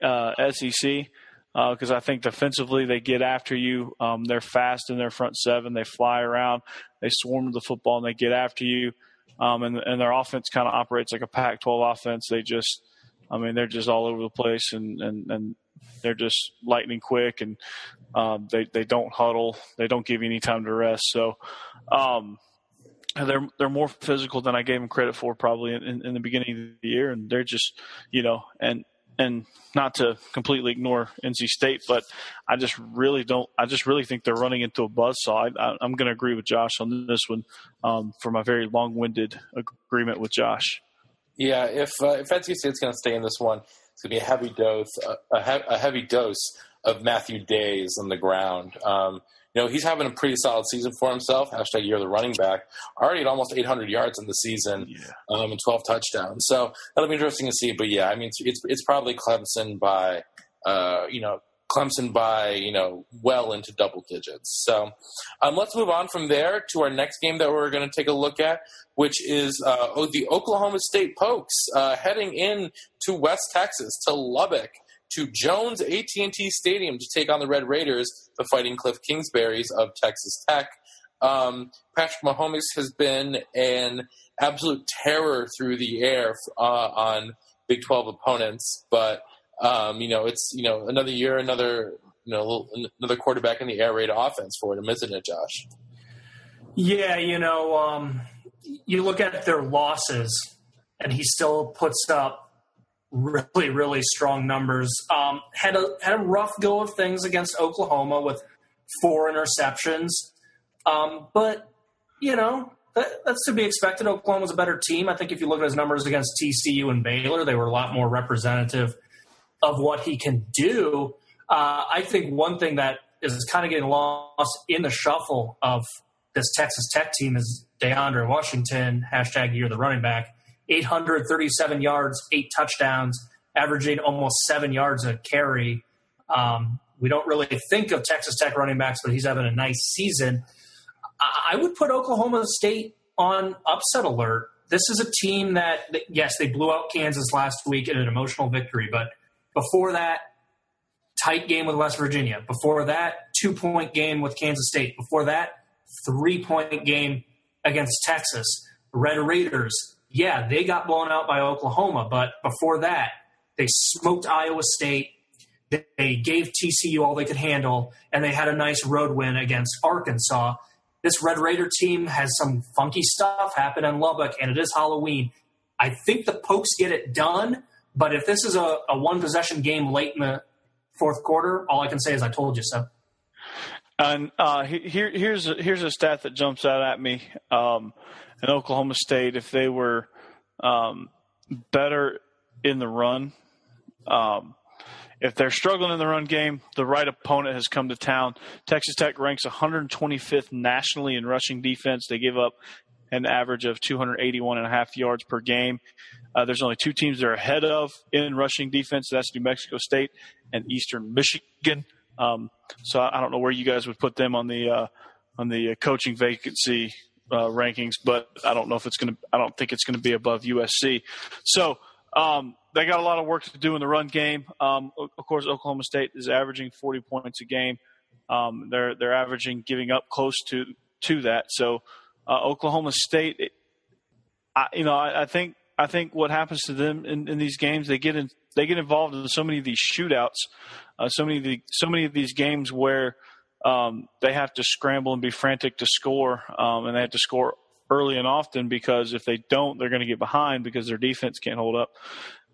uh, SEC because uh, I think defensively they get after you. Um, they're fast in their front seven. They fly around. They swarm the football and they get after you. Um, and, and their offense kind of operates like a Pac-12 offense. They just, I mean, they're just all over the place and, and, and they're just lightning quick and um, they, they don't huddle. They don't give you any time to rest. So, um, they're they're more physical than I gave them credit for probably in, in, the beginning of the year, and they're just you know and and not to completely ignore NC State, but I just really don't. I just really think they're running into a buzzsaw. I, am going to agree with Josh on this one um, for my very long-winded agreement with Josh. Yeah, if uh, if NC State's going to stay in this one, it's going to be a heavy dose, a, a heavy dose of Matthew Dayes on the ground. Um, you know, he's having a pretty solid season for himself. Hashtag year the running back. Already at almost 800 yards in the season yeah. um, and 12 touchdowns. So that'll be interesting to see. But yeah, I mean, it's it's, it's probably Clemson by, uh, you know, Clemson by you know well into double digits. So um, let's move on from there to our next game that we're going to take a look at, which is uh, the Oklahoma State Pokes uh, heading in to West Texas to Lubbock to Jones AT&T Stadium to take on the Red Raiders, the Fighting Cliff Kingsburys of Texas Tech. Um, Patrick Mahomes has been an absolute terror through the air uh, on Big 12 opponents, but um, you know it's you know another year, another you know another quarterback in the air raid offense for them, isn't it, Josh? Yeah, you know, um, you look at their losses, and he still puts up really, really strong numbers. Um, had a had a rough go of things against Oklahoma with four interceptions, um, but you know that, that's to be expected. Oklahoma's a better team. I think if you look at his numbers against TCU and Baylor, they were a lot more representative of what he can do. Uh, I think one thing that is kind of getting lost in the shuffle of this Texas Tech team is DeAndre Washington, hashtag year the running back. 837 yards, eight touchdowns, averaging almost seven yards a carry. Um, we don't really think of Texas Tech running backs, but he's having a nice season. I would put Oklahoma State on upset alert. This is a team that, yes, they blew out Kansas last week in an emotional victory, but before that, tight game with West Virginia. Before that, two point game with Kansas State. Before that, three point game against Texas. Red Raiders, yeah, they got blown out by Oklahoma, but before that, they smoked Iowa State. They gave TCU all they could handle, and they had a nice road win against Arkansas. This Red Raider team has some funky stuff happen in Lubbock, and it is Halloween. I think the Pokes get it done, but if this is a, a one possession game late in the fourth quarter, all I can say is I told you so. And uh, here, here's here's a stat that jumps out at me. Um, in Oklahoma State if they were um, better in the run. Um, if they're struggling in the run game, the right opponent has come to town. Texas Tech ranks 125th nationally in rushing defense. They give up an average of 281 and a half yards per game. Uh, there's only two teams they're ahead of in rushing defense. That's New Mexico State and Eastern Michigan. Um, so I don't know where you guys would put them on the uh, on the coaching vacancy uh, rankings, but I don't know if it's going to. I don't think it's going to be above USC. So um, they got a lot of work to do in the run game. Um, of course, Oklahoma State is averaging 40 points a game. Um, they're they're averaging giving up close to to that. So uh, Oklahoma State, it, I, you know, I, I, think I think what happens to them in, in, these games, they get in they get involved in so many of these shootouts, uh, so many of the so many of these games where um, they have to scramble and be frantic to score, um, and they have to score early and often because if they don't, they're going to get behind because their defense can't hold up.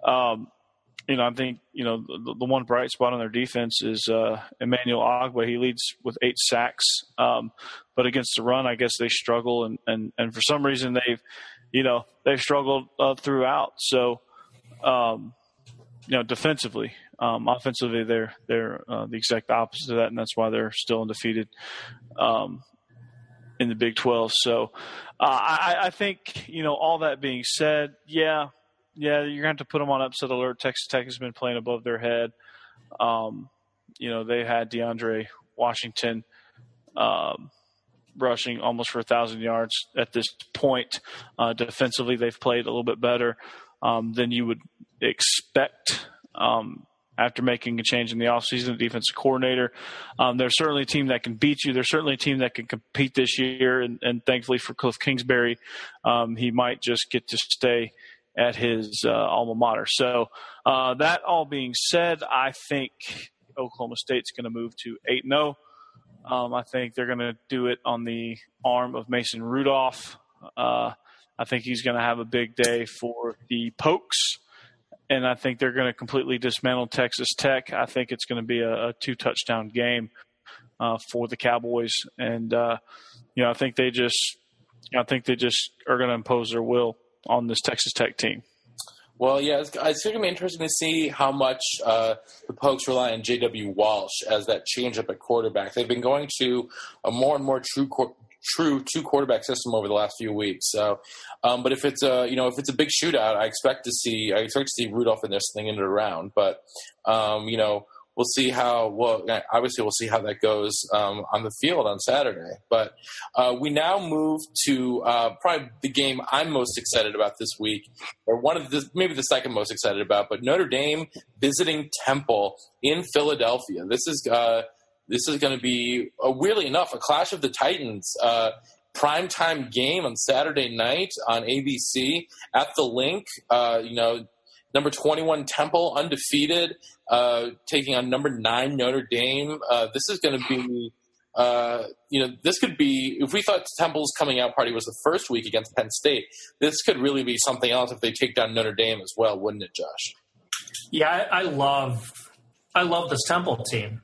Um, you know, I think you know the, the, one bright spot on their defense is uh, Emmanuel Ogbah. He leads with eight sacks, um, but against the run, I guess they struggle, and, and, and for some reason they've, you know, they've struggled uh, throughout. So, um, you know, defensively, um, offensively, they're they're uh, the exact opposite of that, and that's why they're still undefeated um, in the Big Twelve. So, uh, I, I think you know all that being said, yeah, yeah, you're to have to put them on upset alert. Texas Tech has been playing above their head. Um, you know, they had DeAndre Washington um, rushing almost for a thousand yards at this point. Uh, defensively, they've played a little bit better um, than you would expect. Um, after making a change in the offseason, the defensive coordinator. Um, they're certainly a team that can beat you. They're certainly a team that can compete this year. And, and thankfully for Cliff Kingsbury, um, he might just get to stay at his uh, alma mater. So, uh, that all being said, I think Oklahoma State's going to move to 8 0. Um, I think they're going to do it on the arm of Mason Rudolph. Uh, I think he's going to have a big day for the Pokes, and I think they're going to completely dismantle Texas Tech. I think it's going to be a, a two touchdown game uh, for the Cowboys, and uh, you know I think they just I think they just are going to impose their will on this Texas Tech team. Well, yeah, it's, it's going to be interesting to see how much uh, the Pokes rely on J.W. Walsh as that changeup at quarterback. They've been going to a more and more true true two quarterback system over the last few weeks. So, um, but if it's a you know if it's a big shootout, I expect to see I expect to see Rudolph in this thing into the round. But um, you know we'll see how well obviously we'll see how that goes um, on the field on Saturday. But uh, we now move to uh, probably the game I'm most excited about this week, or one of the maybe the second most excited about. But Notre Dame visiting Temple in Philadelphia. This is uh, this is going to be uh, weirdly enough a clash of the Titans. Uh, primetime game on Saturday night on ABC at the link. Uh, you know, number 21 Temple undefeated, uh, taking on number nine Notre Dame. Uh, this is going to be, uh, you know, this could be if we thought Temple's coming out party was the first week against Penn State. This could really be something else if they take down Notre Dame as well, wouldn't it, Josh? Yeah, I, love, I love this Temple team.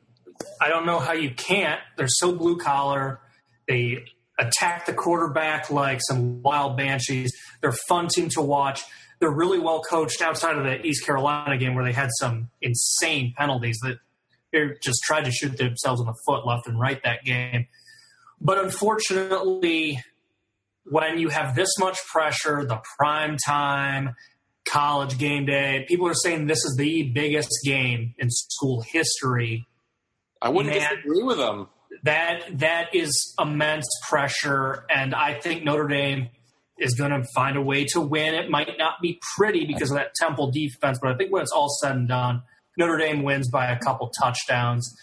I don't know how you can't. They're so blue collar. They attack the quarterback like some wild banshees. They're a fun team to watch they're really well coached outside of the East Carolina game where they had some insane penalties that they just tried to shoot themselves in the foot left and right that game. But unfortunately, when you have this much pressure, the prime time, college game day, people are saying this is the biggest game in school history. I wouldn't Man, disagree with them. That that is immense pressure, and I think Notre Dame is going to find a way to win. It might not be pretty because of that Temple defense, but I think when it's all said and done, Notre Dame wins by a couple touchdowns.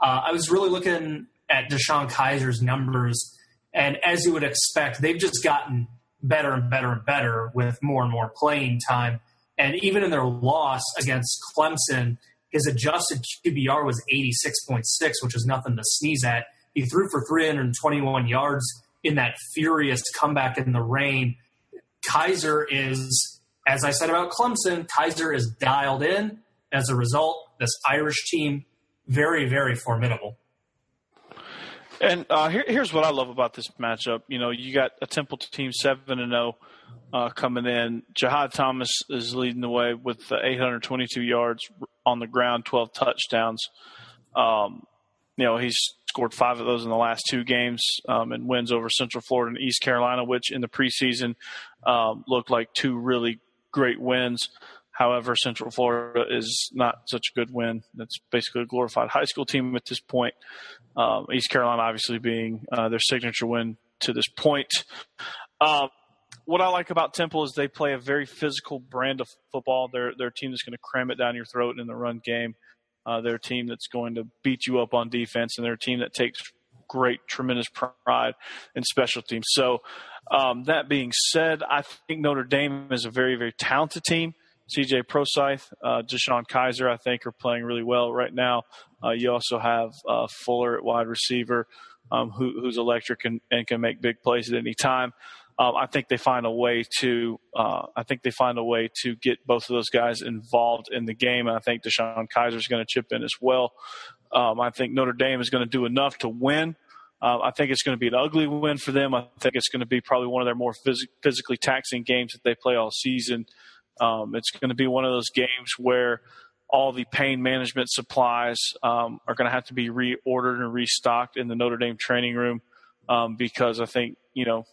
Uh, I was really looking at DeShone Kizer's numbers, and as you would expect, they've just gotten better and better and better with more and more playing time. And even in their loss against Clemson, his adjusted QBR was 86.6, which is nothing to sneeze at. He threw for 321 yards in that furious comeback in the rain. Kizer is, as I said about Clemson, Kizer is dialed in. As a result, this Irish team, very, very formidable. And uh, here, here's what I love about this matchup. You know, you got a Temple team seven and zero oh, uh, coming in. Jahad Thomas is leading the way with 822 yards on the ground, 12 touchdowns. Um, you know, he's scored five of those in the last two games um, and wins over Central Florida and East Carolina, which in the preseason um, looked like two really great wins. However, Central Florida is not such a good win. That's basically a glorified high school team at this point. Um, East Carolina, obviously, being uh, their signature win to this point. Um, what I like about Temple is they play a very physical brand of football. They're, they're a team that's going to cram it down your throat in the run game. Uh, they're a team that's going to beat you up on defense, and they're a team that takes great, tremendous pride in special teams. So, um, that being said, I think Notre Dame is a very, very talented team. C.J. Prosise, uh, DeShone Kizer, I think, are playing really well right now. Uh, you also have uh, Fuller at wide receiver, um, who, who's electric and, and, can make big plays at any time. Um, I think they find a way to. Uh, I think they find a way to get both of those guys involved in the game, and I think DeShone Kizer is going to chip in as well. Um, I think Notre Dame is going to do enough to win. Uh, I think it's going to be an ugly win for them. I think it's going to be probably one of their more phys- physically taxing games that they play all season. Um, it's going to be one of those games where all the pain management supplies um, are going to have to be reordered and restocked in the Notre Dame training room um, because I think you know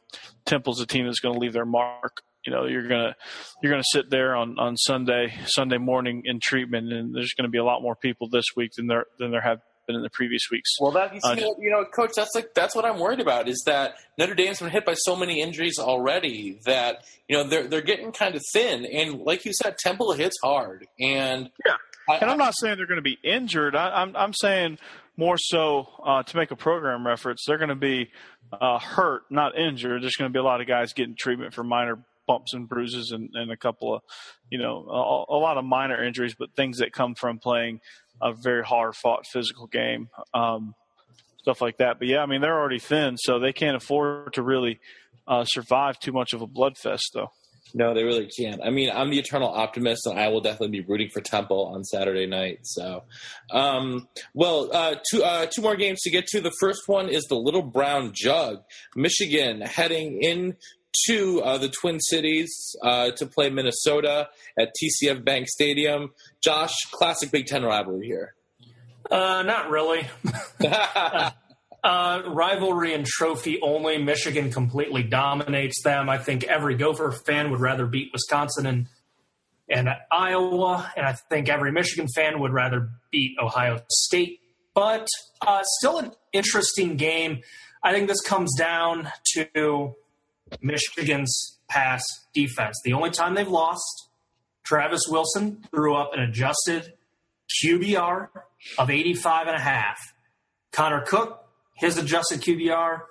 Temple's a team that's going to leave their mark. You know, you're gonna you're gonna sit there on, on Sunday Sunday morning in treatment, and there's going to be a lot more people this week than there than there have been in the previous weeks. Well, that you, Uh, you know, coach, that's like that's what I'm worried about is that Notre Dame's been hit by so many injuries already that you know they're they're getting kind of thin, and like you said, Temple hits hard, and Yeah. I, And I'm not saying they're going to be injured. I, I'm I'm saying more so uh, to make a program reference, they're going to be uh, hurt, not injured. There's going to be a lot of guys getting treatment for minor bumps and bruises and, and a couple of, you know, a, a lot of minor injuries, but things that come from playing a very hard fought physical game, um, stuff like that. But yeah, I mean they're already thin, so they can't afford to really uh, survive too much of a bloodfest, though. No, they really can't. I mean, I'm the eternal optimist, and I will definitely be rooting for Temple on Saturday night. So, um, well, uh, two uh, two more games to get to. The first one is the Little Brown Jug, Michigan, heading in to uh, the Twin Cities uh, to play Minnesota at TCF Bank Stadium. Josh, classic Big Ten rivalry here. Uh, not really. Uh, rivalry and trophy only. Michigan completely dominates them. I think every Gopher fan would rather beat Wisconsin and and Iowa, and I think every Michigan fan would rather beat Ohio State. But uh, still an interesting game. I think this comes down to Michigan's pass defense. The only time they've lost, Travis Wilson threw up an adjusted QBR of 85 and a half. Connor Cook, his adjusted QBR,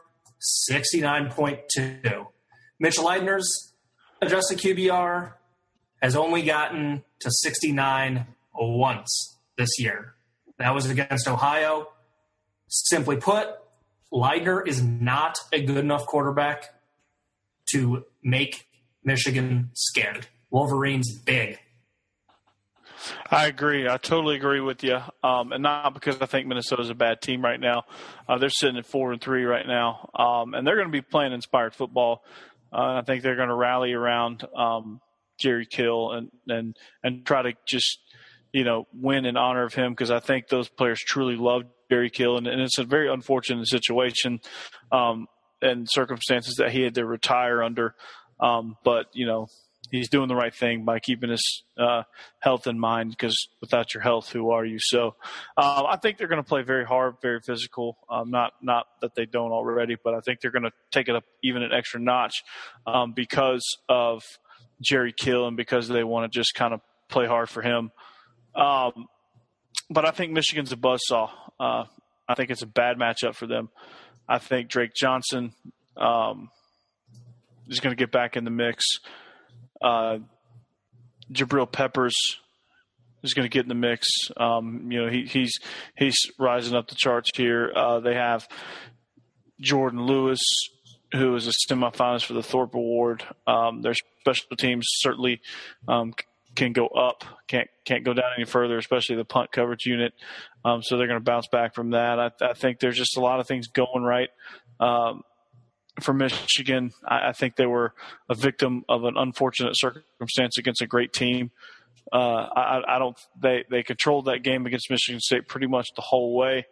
69.2. Mitch Leidner's adjusted QBR has only gotten to 69 once this year. That was against Ohio. Simply put, Leitner is not a good enough quarterback to make Michigan scared. Wolverines big. I agree. I totally agree with you. Um, and not because I think Minnesota's a bad team right now. Uh, they're sitting at four and three right now, um, and they're going to be playing inspired football. Uh, I think they're going to rally around um, Jerry Kill and and and try to just you know win in honor of him because I think those players truly love Jerry Kill, and, and it's a very unfortunate situation um, and circumstances that he had to retire under. Um, but you know he's doing the right thing by keeping his uh, health in mind because without your health, who are you? So um, I think they're going to play very hard, very physical. Um, not not that they don't already, but I think they're going to take it up even an extra notch um, because of Jerry Kill and because they want to just kind of play hard for him. Um, but I think Michigan's a buzzsaw. Uh, I think it's a bad matchup for them. I think Drake Johnson um, is going to get back in the mix. Uh, Jabril Peppers is going to get in the mix. Um, you know, he, he's he's rising up the charts here. Uh, they have Jourdan Lewis, who is a semifinalist for the Thorpe Award. Um, their special teams certainly um, can go up, can't can't go down any further, especially the punt coverage unit. Um, so they're going to bounce back from that. I, I, think there's just a lot of things going right. For Michigan, I, I, think they were a victim of an unfortunate circumstance against a great team. Uh, I, I, don't. They they controlled that game against Michigan State pretty much the whole way.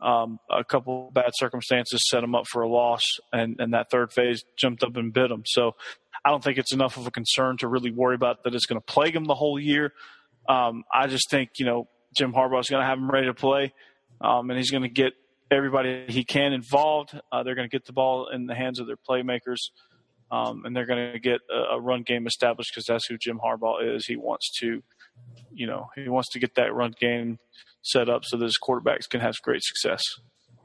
Um, a couple bad circumstances set them up for a loss, and, and that third phase jumped up and bit them. So I don't think it's enough of a concern to really worry about that it's going to plague them the whole year. Um, I just think you know Jim Harbaugh is going to have them ready to play, um, and he's going to get everybody he can involved. Uh, they're going to get the ball in the hands of their playmakers, um, and they're going to get a, a, run game established because that's who Jim Harbaugh is. He wants to, you know, he wants to get that run game set up so that his quarterbacks can have great success.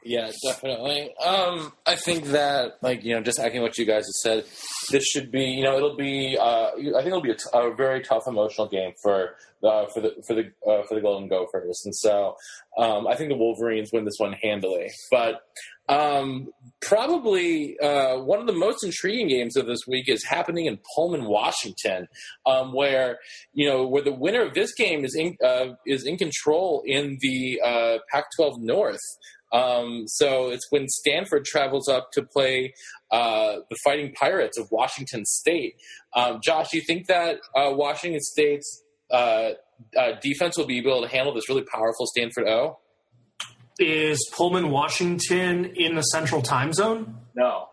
Yeah, definitely. Um, I think that, like, you know, just echoing what you guys have said, this should be, you know, it'll be. Uh, I think it'll be a, t- a very tough emotional game for uh, for the for the uh, for the Golden Gophers, and so um, I think the Wolverines win this one handily. But um, probably uh, one of the most intriguing games of this week is happening in Pullman, Washington, um, where you know where the winner of this game is in uh, is in control in the uh, Pac-12 North. Um, so it's when Stanford travels up to play uh, the Fighting Pirates of Washington State. Um, Josh, do you think that uh, Washington State's uh, uh, defense will be able to handle this really powerful Stanford O? Is Pullman, Washington in the central time zone? No.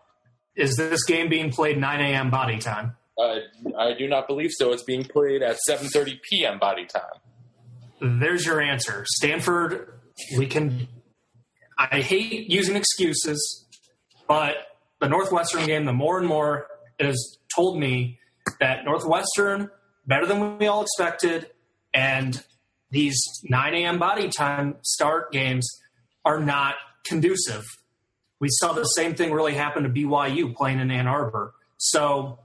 Is this game being played 9 a.m. body time? Uh, I do not believe so. It's being played at 7:30 p.m. body time. There's your answer. Stanford, we can. I hate using excuses, but the Northwestern game, the more and more it has told me that Northwestern better than we all expected, and these 9 a.m. body time start games are not conducive. We saw the same thing really happen to BYU playing in Ann Arbor. So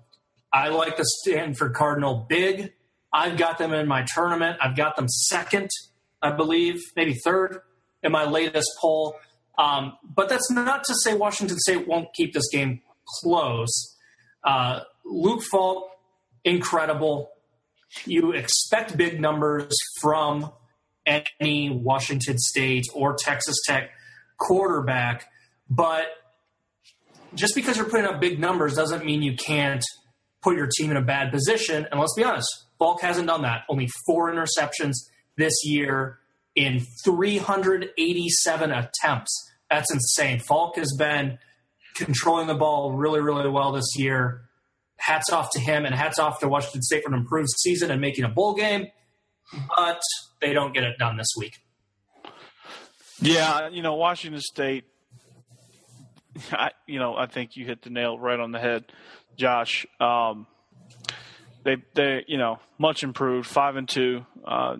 I like the Stanford Cardinal big. I've got them in my tournament. I've got them second, I believe, maybe third in my latest poll. Um, but that's not to say Washington State won't keep this game close. Uh, Luke Falk, incredible. You expect big numbers from any Washington State or Texas Tech quarterback, but just because you're putting up big numbers doesn't mean you can't put your team in a bad position. And let's be honest, Falk hasn't done that. Only four interceptions this year in 387 attempts. That's insane. Falk has been controlling the ball really, really well this year. Hats off to him and hats off to Washington State for an improved season and making a bowl game. But they don't get it done this week. Yeah, you know, Washington State. I, you know, I think you hit the nail right on the head, Josh. Um, they, they, you know, much improved, five and two, uh,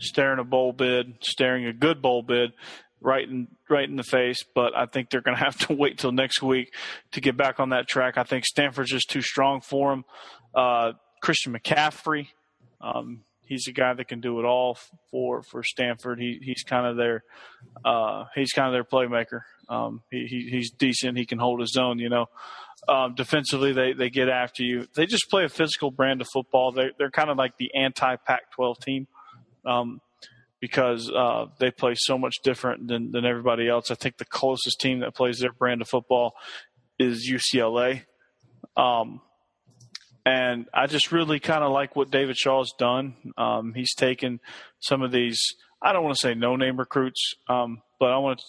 staring a bowl bid, staring a good bowl bid, right in right in the face. But I think they're going to have to wait till next week to get back on that track. I think Stanford's just too strong for them. Uh, Christian McCaffrey, um, he's a guy that can do it all for for Stanford. He he's kind of their uh, he's kind of their playmaker. Um, he, he, he's decent. He can hold his own. You know, um, defensively they they get after you. They just play a physical brand of football. They they're kind of like the anti Pac-12 team. Um, because uh, they play so much different than, than everybody else. I think the closest team that plays their brand of football is UCLA. Um, and I just really kind of like what David Shaw's done. Um, he's taken some of these. I don't want to say no name recruits, um, but I want to,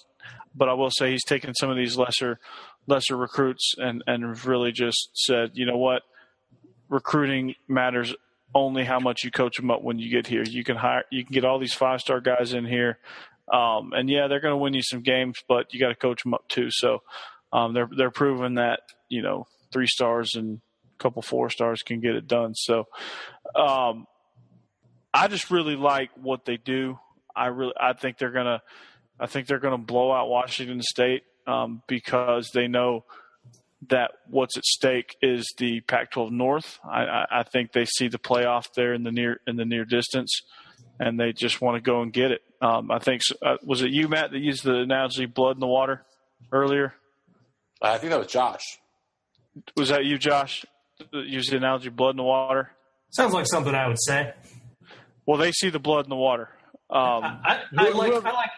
but I will say he's taken some of these lesser lesser recruits and and really just said, you know what, recruiting matters only how much you coach them up when you get here. You can hire, you can get all these five star guys in here, um, and yeah, they're going to win you some games, but you got to coach them up too. So um, they're they're proving that you know three stars and a couple four stars can get it done. So um, I just really like what they do. I really I think they're gonna I think they're gonna blow out Washington State um, because they know that what's at stake is the Pac-12 North. I, I, think they see the playoff there in the near in the near distance, and they just want to go and get it. Um, I think uh, was it you, Matt, that used the analogy "blood in the water" earlier. I think that was Josh. Was that you, Josh? used the analogy "blood in the water." Sounds like something I would say. Well, they see the blood in the water. Um, I, I, I like. I like.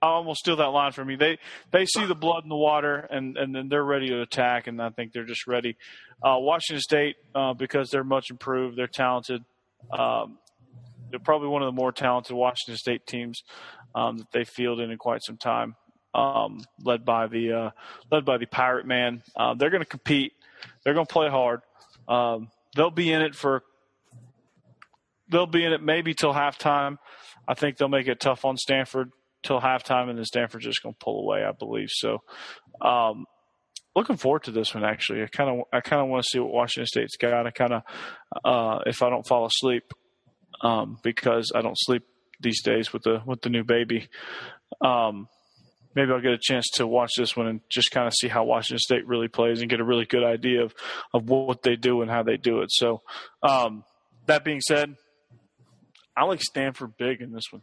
I almost steal that line from you. They they see the blood in the water and and then they're ready to attack, and I think they're just ready. Uh, Washington State uh, because they're much improved, they're talented. Um, they're probably one of the more talented Washington State teams um, that they fielded in quite some time, um, led by the uh, led by the Pirate Man. Uh, they're going to compete. They're going to play hard. Um, they'll be in it for. They'll be in it maybe till halftime. I think they'll make it tough on Stanford till halftime, and then Stanford's just going to pull away, I believe. So, um, looking forward to this one. Actually, I kind of I kind of want to see what Washington State's got. I kind of uh, if I don't fall asleep um, because I don't sleep these days with the with the new baby. Um, maybe I'll get a chance to watch this one and just kind of see how Washington State really plays and get a really good idea of of what they do and how they do it. So, um, that being said, I like Stanford big in this one.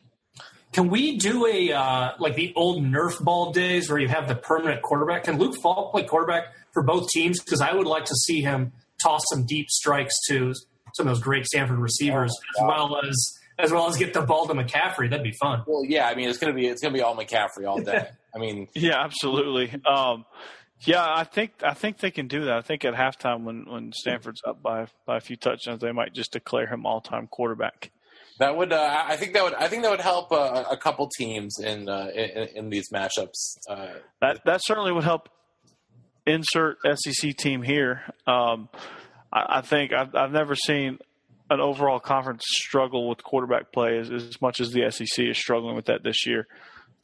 Can we do a uh, like the old Nerf ball days where you have the permanent quarterback? Can Luke Falk play quarterback for both teams? Because I would like to see him toss some deep strikes to some of those great Stanford receivers, as well as as well as get the ball to McCaffrey. That'd be fun. Well, yeah, I mean, it's gonna be it's gonna be all McCaffrey all day. I mean, Yeah, absolutely. Um, yeah, I think I think they can do that. I think at halftime when when Stanford's up by by a few touchdowns, they might just declare him all time quarterback. That would uh, I think that would I think that would help uh, a couple teams in uh, in, in these matchups. Uh, That that certainly would help. Insert SEC team here. Um, I, I think I've, I've never seen an overall conference struggle with quarterback play as, as much as the SEC is struggling with that this year.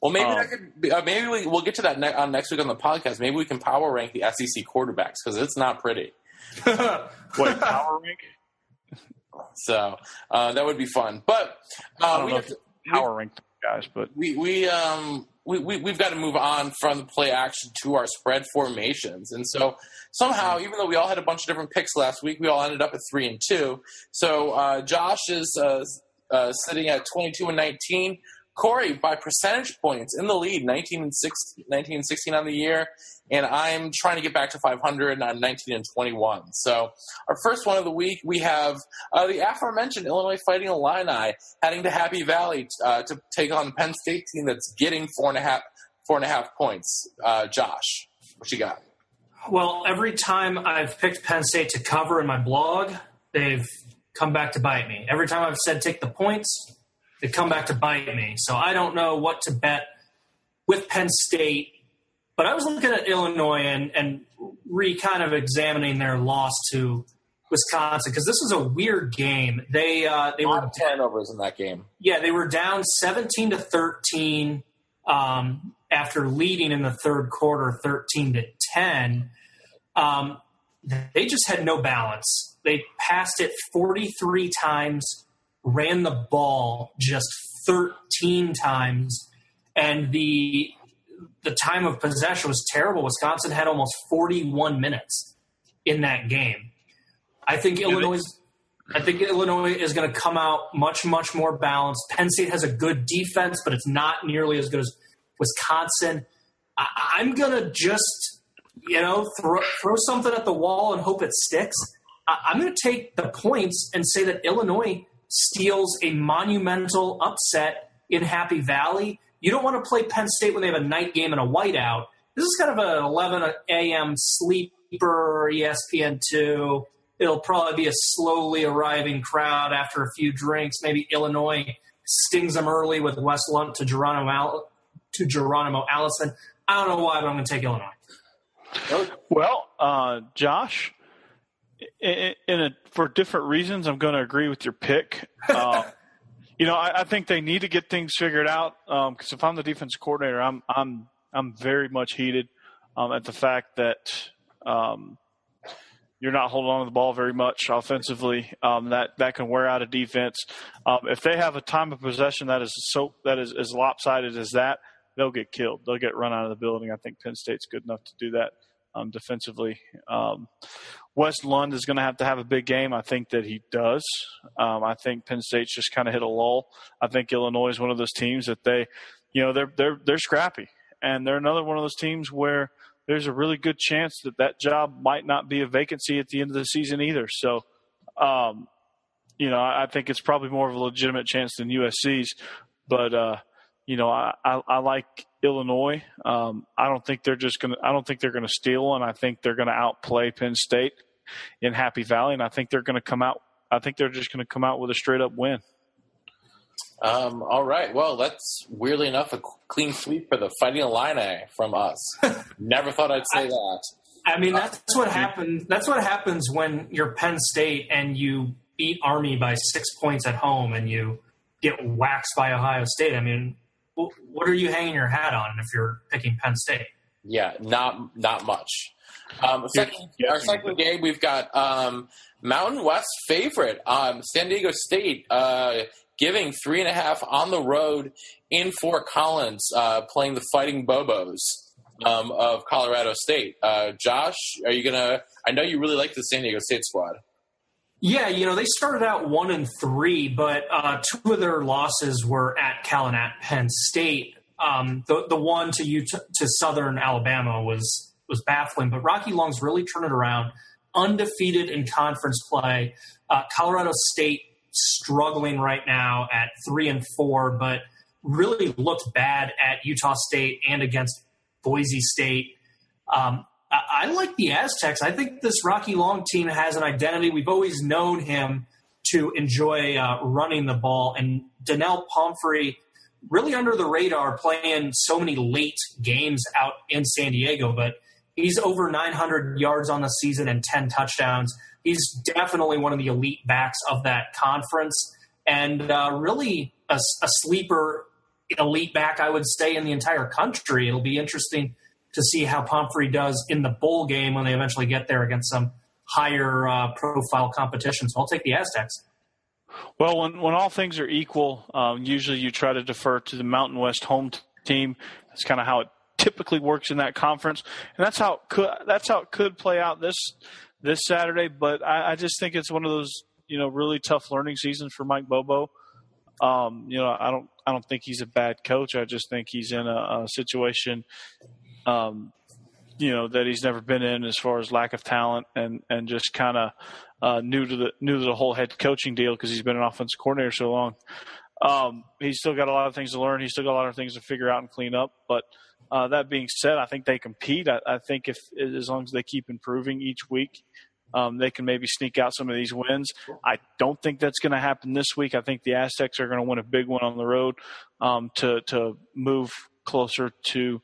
well, maybe Um, that could be, uh, maybe we, we'll get to that ne- on next week on the podcast. Maybe we can power rank the SEC quarterbacks because it's not pretty. Wait, power rank? So uh, that would be fun. But uh, we have to, power rank guys, but we we um we, we we've got to move on from the play action to our spread formations, and so somehow, even though we all had a bunch of different picks last week, we all ended up at three and two. So uh, Josh is uh, uh, sitting at twenty two and nineteen. Corey by percentage points in the lead, 19 and 16, 19 and 16 on the year, and I'm trying to get back to 500 on 19 and 21. So our first one of the week, we have uh, the aforementioned Illinois Fighting Illini heading to Happy Valley uh, to take on the Penn State team that's getting four and a half four and a half points. Uh, Josh, what you got? Well, every time I've picked Penn State to cover in my blog, they've come back to bite me. Every time I've said take the points, they come back to bite me. So I don't know what to bet with Penn State. But I was looking at Illinois and, and re kind of examining their loss to Wisconsin because this was a weird game. They uh, they were turnovers in that game. yeah, they were down 17 to 13 um, after leading in the third quarter, 13 to 10. Um, they just had no balance. They passed it 43 times, ran the ball just 13 times, and the the time of possession was terrible. Wisconsin had almost 41 minutes in that game. I think Illinois. I think Illinois is going to come out much, much more balanced. Penn State has a good defense, but it's not nearly as good as Wisconsin. I, I'm going to just, you know, throw, throw something at the wall and hope it sticks. I, I'm going to take the points and say that Illinois steals a monumental upset in Happy Valley. You don't want to play Penn State when they have a night game and a whiteout. This is kind of an 11 a.m. sleeper, E ESPN2 it'll probably be a slowly arriving crowd after a few drinks. Maybe Illinois stings them early with Wes Lunt to Geronimo Al- to Geronimo Allison. I don't know why, but I'm going to take Illinois. Well, uh, Josh, in, a, for different reasons, I'm going to agree with your pick. Um, you know, I, I think they need to get things figured out because if I'm the defense coordinator, I'm I'm I'm very much heated um, at the fact that um, you're not holding on to the ball very much offensively. Um, that that can wear out a defense. Um, if they have a time of possession that is so that is as lopsided as that, they'll get killed. They'll get run out of the building. I think Penn State's good enough to do that um, defensively. Um, Wes Lunt is going to have to have a big game. I think that he does. Um, I think Penn State's just kind of hit a lull. I think Illinois is one of those teams that they, you know, they're they're they're scrappy, and they're another one of those teams where there's a really good chance that that job might not be a vacancy at the end of the season either. So, um, you know, I, think it's probably more of a legitimate chance than USC's. But uh, you know, I, I, I like Illinois. Um, I don't think they're just gonna. I don't think they're gonna steal one. I think they're gonna outplay Penn State in Happy Valley, and I think they're gonna come out. I think they're just gonna come out with a straight up win. Um, all right. Well, that's weirdly enough a clean sweep for the Fighting Illini from us. Never thought I'd say that. I mean, that's what happens. That's what happens when you're Penn State and you beat Army by six points at home and you get waxed by Ohio State. I mean, wh- what are you hanging your hat on if you're picking Penn State? Yeah, not not much. Um, second, our second game, we've got um, Mountain West favorite, um, San Diego State, uh, giving three and a half on the road in Fort Collins, uh, playing the Fighting Bobos um, of Colorado State. Uh, Josh, are you gonna? I know you really like the San Diego State squad. Yeah, you know they started out one and three, but uh, two of their losses were at Cal and at Penn State. Um, the the one to Utah, to Southern Alabama was was baffling, but Rocky Long's really turned it around. Undefeated in conference play. Uh, Colorado State struggling right now at three and four, but really looked bad at Utah State and against Boise State. Um, I, I like the Aztecs. I think this Rocky Long team has an identity. We've always known him to enjoy uh, running the ball, and Donnel Pumphrey really under the radar, playing so many late games out in San Diego, but he's over 900 yards on the season and 10 touchdowns. He's definitely one of the elite backs of that conference, and uh, really a, a sleeper elite back, I would say, in the entire country. It'll be interesting to see how Pumphrey does in the bowl game when they eventually get there against some higher uh, profile competition. So I'll take the Aztecs. Well, when when all things are equal, um, usually you try to defer to the Mountain West home t- team. That's kind of how it typically works in that conference, and that's how it could that's how it could play out this this Saturday. But I, I just think it's one of those you know really tough learning seasons for Mike Bobo. Um, you know, I don't I don't think he's a bad coach. I just think he's in a, a situation um, you know that he's never been in as far as lack of talent and and just kind of uh, new to the new to the whole head coaching deal because he's been an offensive coordinator so long. Um, he's still got a lot of things to learn. He's still got a lot of things to figure out and clean up. But uh, that being said, I think they compete. I, I, think if as long as they keep improving each week, um, they can maybe sneak out some of these wins. I don't think that's going to happen this week. I think the Aztecs are going to win a big one on the road um, to to move closer to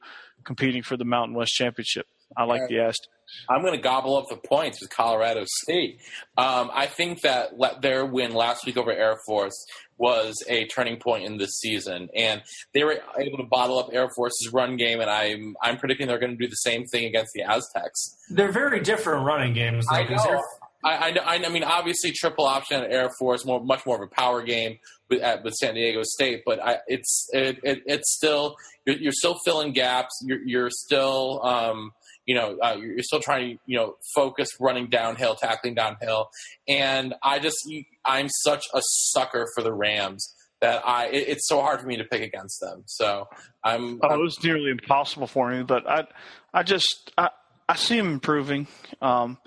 competing for the Mountain West Championship. I like the Aztecs. I'm going to gobble up the points with Colorado State. Um, I think that le- their win last week over Air Force was a turning point in this season, and they were able to bottle up Air Force's run game. And I'm I'm predicting they're going to do the same thing against the Aztecs. They're very different running games. Though, I 'cause know. they're- I, I, I mean, obviously, triple option at Air Force, more, much more of a power game with, at, with San Diego State. But I, it's it, it, it's still you're, you're still filling gaps. You're, you're still um, you know uh, you're, you're still trying to you know focus running downhill, tackling downhill. And I just I'm such a sucker for the Rams that I it, it's so hard for me to pick against them. So I'm, Oh, it was nearly impossible for me, but I, I just I, I see him improving. Um,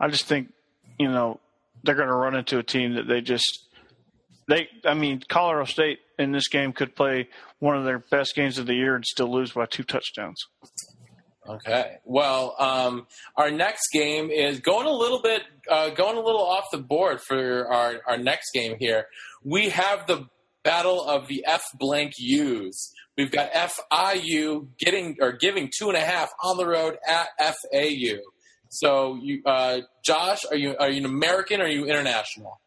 I just think you know they're going to run into a team that they just they. I mean, Colorado State in this game could play one of their best games of the year and still lose by two touchdowns. Okay. Well, um, our next game is going a little bit, uh, going a little off the board for our, our next game here. We have the battle of the F blank U's. We've got FIU getting or giving two and a half on the road at FAU. So, you, uh, Josh, are you are you an American or are you international?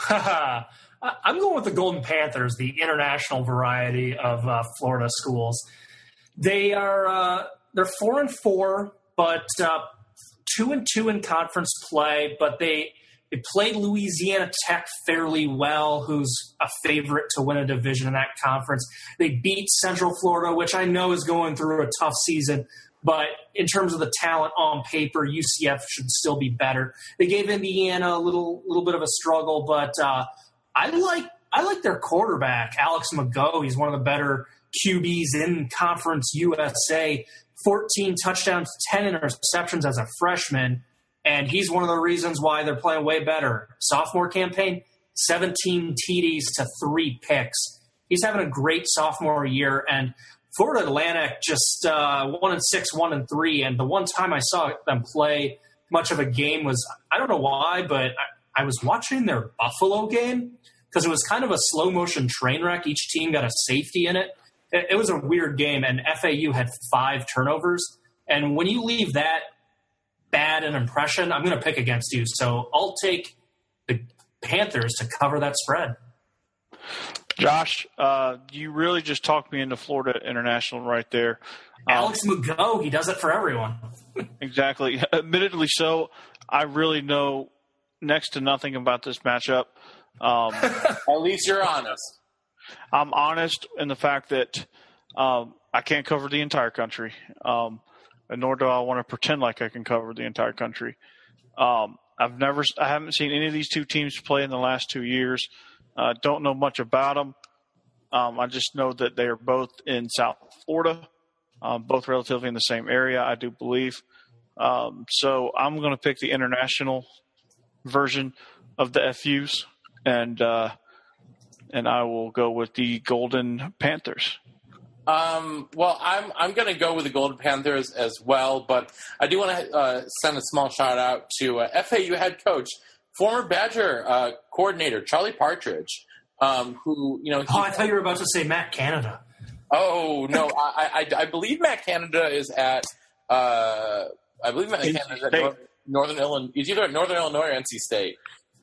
I'm going with the Golden Panthers, the international variety of uh, Florida schools. They are uh, they're four and four, but uh, two and two in conference play. But they they played Louisiana Tech fairly well, who's a favorite to win a division in that conference. They beat Central Florida, which I know is going through a tough season. But in terms of the talent on paper, UCF should still be better. They gave Indiana a little little bit of a struggle, but uh, I like I like their quarterback, Alex McGough. He's one of the better QBs in Conference USA. 14 touchdowns, 10 interceptions as a freshman, and he's one of the reasons why they're playing way better. Sophomore campaign, 17 TDs to three picks. He's having a great sophomore year, and Florida Atlantic just uh, one and six, one and three. And the one time I saw them play much of a game was I don't know why, but I, I was watching their Buffalo game because it was kind of a slow motion train wreck. Each team got a safety in it. It, it was a weird game, and FAU had five turnovers. And when you leave that bad an impression, I'm going to pick against you. So I'll take the Panthers to cover that spread. Josh, uh, you really just talked me into Florida International right there. Um, Alex McGough, he does it for everyone. Exactly. Admittedly so. I really know next to nothing about this matchup. Um, At least you're honest. I'm honest in the fact that um, I can't cover the entire country, um, and nor do I want to pretend like I can cover the entire country. Um, I've never, I haven't seen any of these two teams play in the last two years. Uh, don't know much about them. Um, I just know that they are both in South Florida, um, both relatively in the same area, I do believe. Um, so I'm going to pick the international version of the FUs, and uh, and I will go with the Golden Panthers. Um, well, I'm I'm going to go with the Golden Panthers as well, but I do want to uh, send a small shout out to uh, FAU head coach, former Badger uh, coordinator Charlie Partridge, um, who you know. He, Oh, I thought you were about to say Matt Canada. oh no, I, I I believe Matt Canada is at uh, I believe Matt NC Canada is at State. North, Northern Illinois. He's either at Northern Illinois or NC State.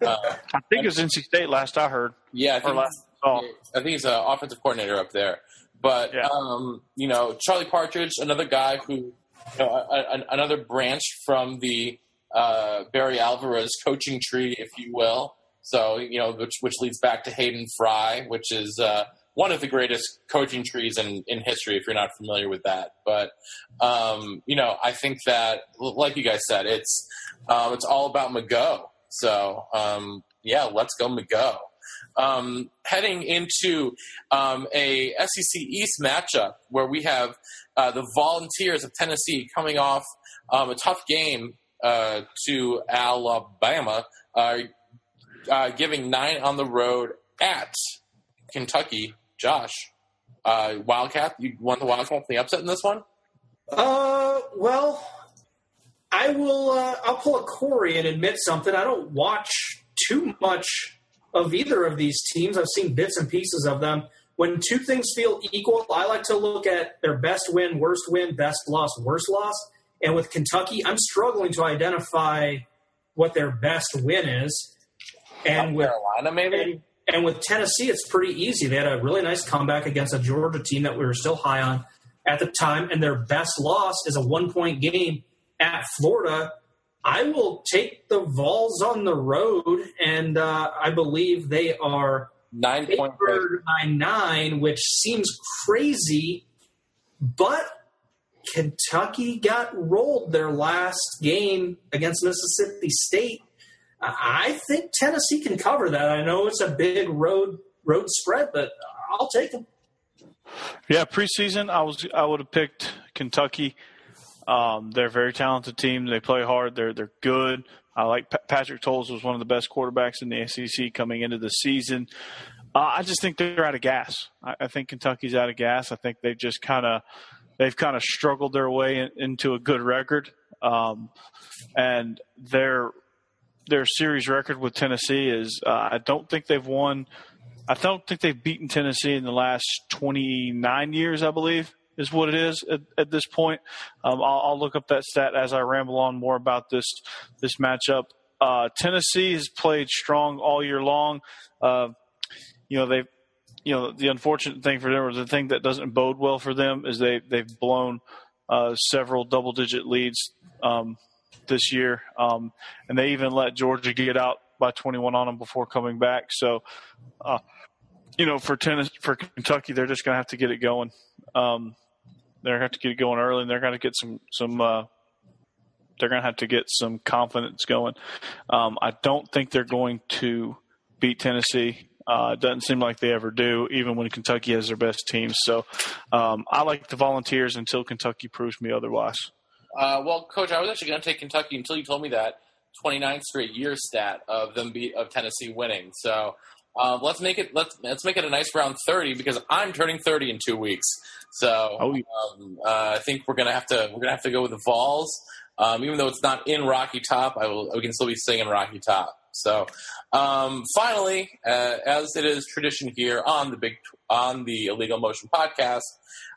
Uh, I think it was NC State last I heard. yeah, I think last oh, I think he's an offensive coordinator up there. But Yeah. um, you know, Charlie Partridge, another guy who, you know, a, a, another branch from the uh, Barry Alvarez coaching tree, if you will. So you know, which which leads back to Hayden Fry, which is uh, one of the greatest coaching trees in, in history. If you're not familiar with that, but um, you know, I think that, like you guys said, it's um, it's all about McGough. So um, yeah, let's go McGough um, heading into um, a SEC East matchup where we have uh, the Volunteers of Tennessee coming off um, a tough game uh, to Alabama, uh, uh, giving nine on the road at Kentucky. Josh, uh, Wildcat, you want the Wildcat the upset in this one? Uh, well, I will. Uh, I'll pull a Corey and admit something. I don't watch too much of either of these teams. I've seen bits and pieces of them. When two things feel equal, I like to look at their best win, worst win, best loss, worst loss. And with Kentucky, I'm struggling to identify what their best win is. And South with Carolina, maybe. and, and with Tennessee, it's pretty easy. They had a really nice comeback against a Georgia team that we were still high on at the time, and their best loss is a one point game at Florida. I will take the Vols on the road, and uh, I believe they are Nine point by nine, which seems crazy, but Kentucky got rolled their last game against Mississippi State. I think Tennessee can cover that. I know it's a big road road spread, but I'll take them. Yeah, preseason, I was I would have picked Kentucky. Um, they're a very talented team. They play hard. They're they're good. I like Pa- Patrick Towles was one of the best quarterbacks in the SEC coming into the season. Uh, I just think they're out of gas. I, I think Kentucky's out of gas. I think they've just kind of they've kind of struggled their way in, into a good record, um, and their their series record with Tennessee is uh, I don't think they've won. I don't think they've beaten Tennessee in the last 29 years, I believe, is what it is at, at this point. Um, I'll, I'll look up that stat as I ramble on more about this this matchup. Uh, Tennessee has played strong all year long. Uh, you know they've you know the unfortunate thing for them or the thing that doesn't bode well for them is they they've blown uh, several double digit leads um, this year, um, and they even let Georgia get out by 21 on them before coming back. So, uh, you know, for tennis for Kentucky, they're just going to have to get it going. Um, they're going to have to get it going early, and they're going to get some some. Uh, they're going to have to get some confidence going. Um, I don't think they're going to beat Tennessee. Uh, it doesn't seem like they ever do, even when Kentucky has their best team. So um, I like the Volunteers until Kentucky proves me otherwise. Uh, well, Coach, I was actually going to take Kentucky until you told me that 29th straight year stat of them be, of Tennessee winning. So um, let's make it let's let's make it a nice round 30 because I'm turning 30 in two weeks. So Oh, yeah. um, uh, I think we're gonna have to we're gonna have to go with the Vols. Um, even though it's not in Rocky Top, I will we can still be singing Rocky Top. So um, finally, uh, as it is tradition here on the big on the Illegal Motion podcast,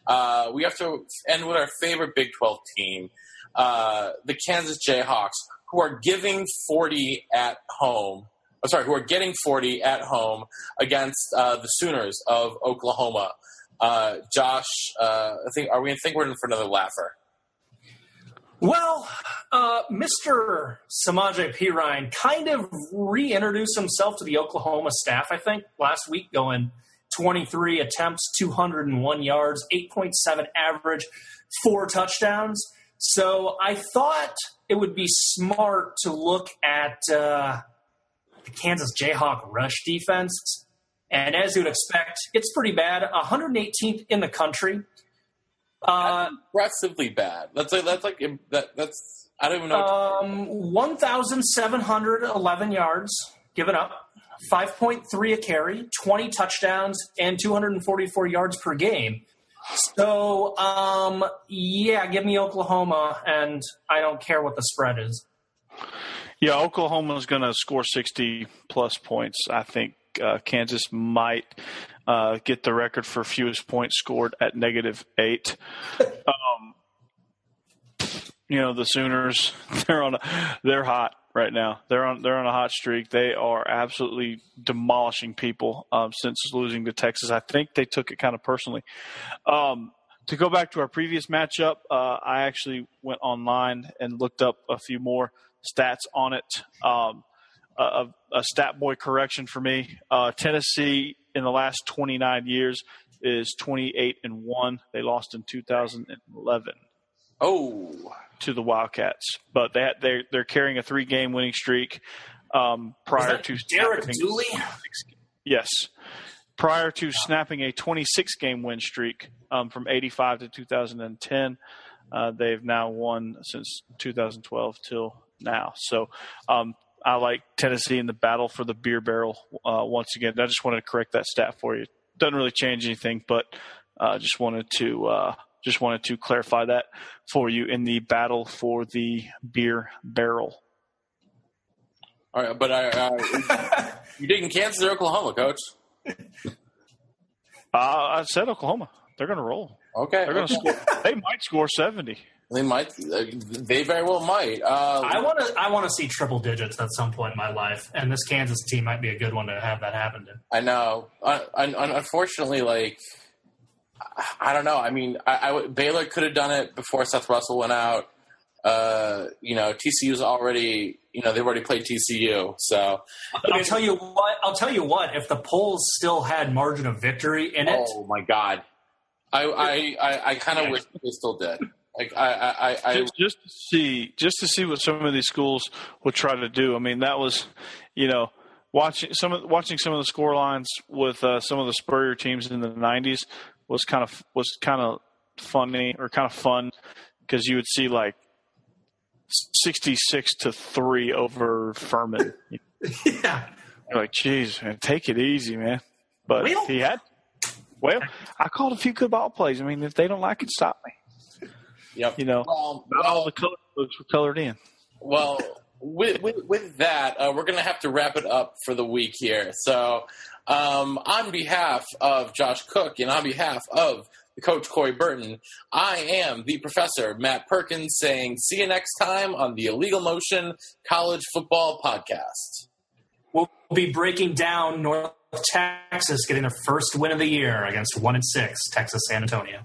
uh, we have to end with our favorite Big 12 team, uh, the Kansas Jayhawks, who are giving 40 at home. I'm sorry, who are getting 40 at home against uh, the Sooners of Oklahoma. Uh, Josh, uh, I think are we? I think we're in for another laugher. Well, uh, Mr. Samaje Perine kind of reintroduced himself to the Oklahoma staff, I think, last week, going 23 attempts, 201 yards, 8.7 average, four touchdowns. So I thought it would be smart to look at uh, the Kansas Jayhawk rush defense. And as you would expect, it's pretty bad. 118th in the country. Uh, Aggressively bad. That's like that's like that. That's I don't even know. um, 1,711 yards given up, 5.3 a carry, 20 touchdowns, and 244 yards per game. So, um, yeah, give me Oklahoma, and I don't care what the spread is. Yeah, Oklahoma is going to score 60 plus points. I think uh, Kansas might uh, get the record for fewest points scored at negative eight. Um, you know, the Sooners, they're on, a, they're hot right now. They're on, they're on a hot streak. They are absolutely demolishing people um, since losing to Texas. I think they took it kind of personally. Um, to go back to our previous matchup, uh, I actually went online and looked up a few more stats on it. Um, a, a stat boy correction for me. Uh, Tennessee in the last 29 years is 28 and one. They lost in 2011 oh, to the Wildcats, but they had, they're carrying a three game winning streak. Um, prior to Derek snapping- Dooley? Yes. Prior to snapping a 26 game win streak um, from 85 to 2010, uh, they've now won since 2012 till now. So um, I like Tennessee in the battle for the beer barrel uh, once again. I just wanted to correct that stat for you. Doesn't really change anything, but uh, just wanted to uh, just wanted to clarify that for you in the battle for the beer barrel. all right, but I, uh, you Kansas or Oklahoma, Coach? Uh, I said Oklahoma. They're going to roll. Okay, They're going to okay. score. They might score 70. They might. Uh, they very well might. Uh, I want to. I want to see triple digits at some point in my life, and this Kansas team might be a good one to have that happen to. I know. Un- un- unfortunately, like I- I don't know. I mean, I, I Baylor could have done it before Seth Russell went out. Uh, you know, TCU's already. You know, they've already played TCU. So, I'll tell you what. I'll tell you what. If the polls still had margin of victory in it, oh my god, I I I, I kind of wish they still did. Like I I, I, I just, just to see just to see what some of these schools would try to do. I mean, that was, you know, watching some of watching some of the score lines with uh, some of the Spurrier teams in the '90s was kind of was kind of funny or kind of fun because you would see like 66 to three over Furman. yeah. You're like, geez, man, take it easy, man. But Well- he had. Well, I called a few good ball plays. I mean, if they don't like it, stop me. Yep. You know, Well, not all the color books were colored in. Well, with with, with that, uh, we're going to have to wrap it up for the week here. So, um, on behalf of Josh Cook and on behalf of the coach Corey Burton, I am the professor Matt Perkins saying, "See you next time on the Illegal Motion College Football Podcast." We'll be breaking down North Texas getting their first win of the year against one and six Texas San Antonio.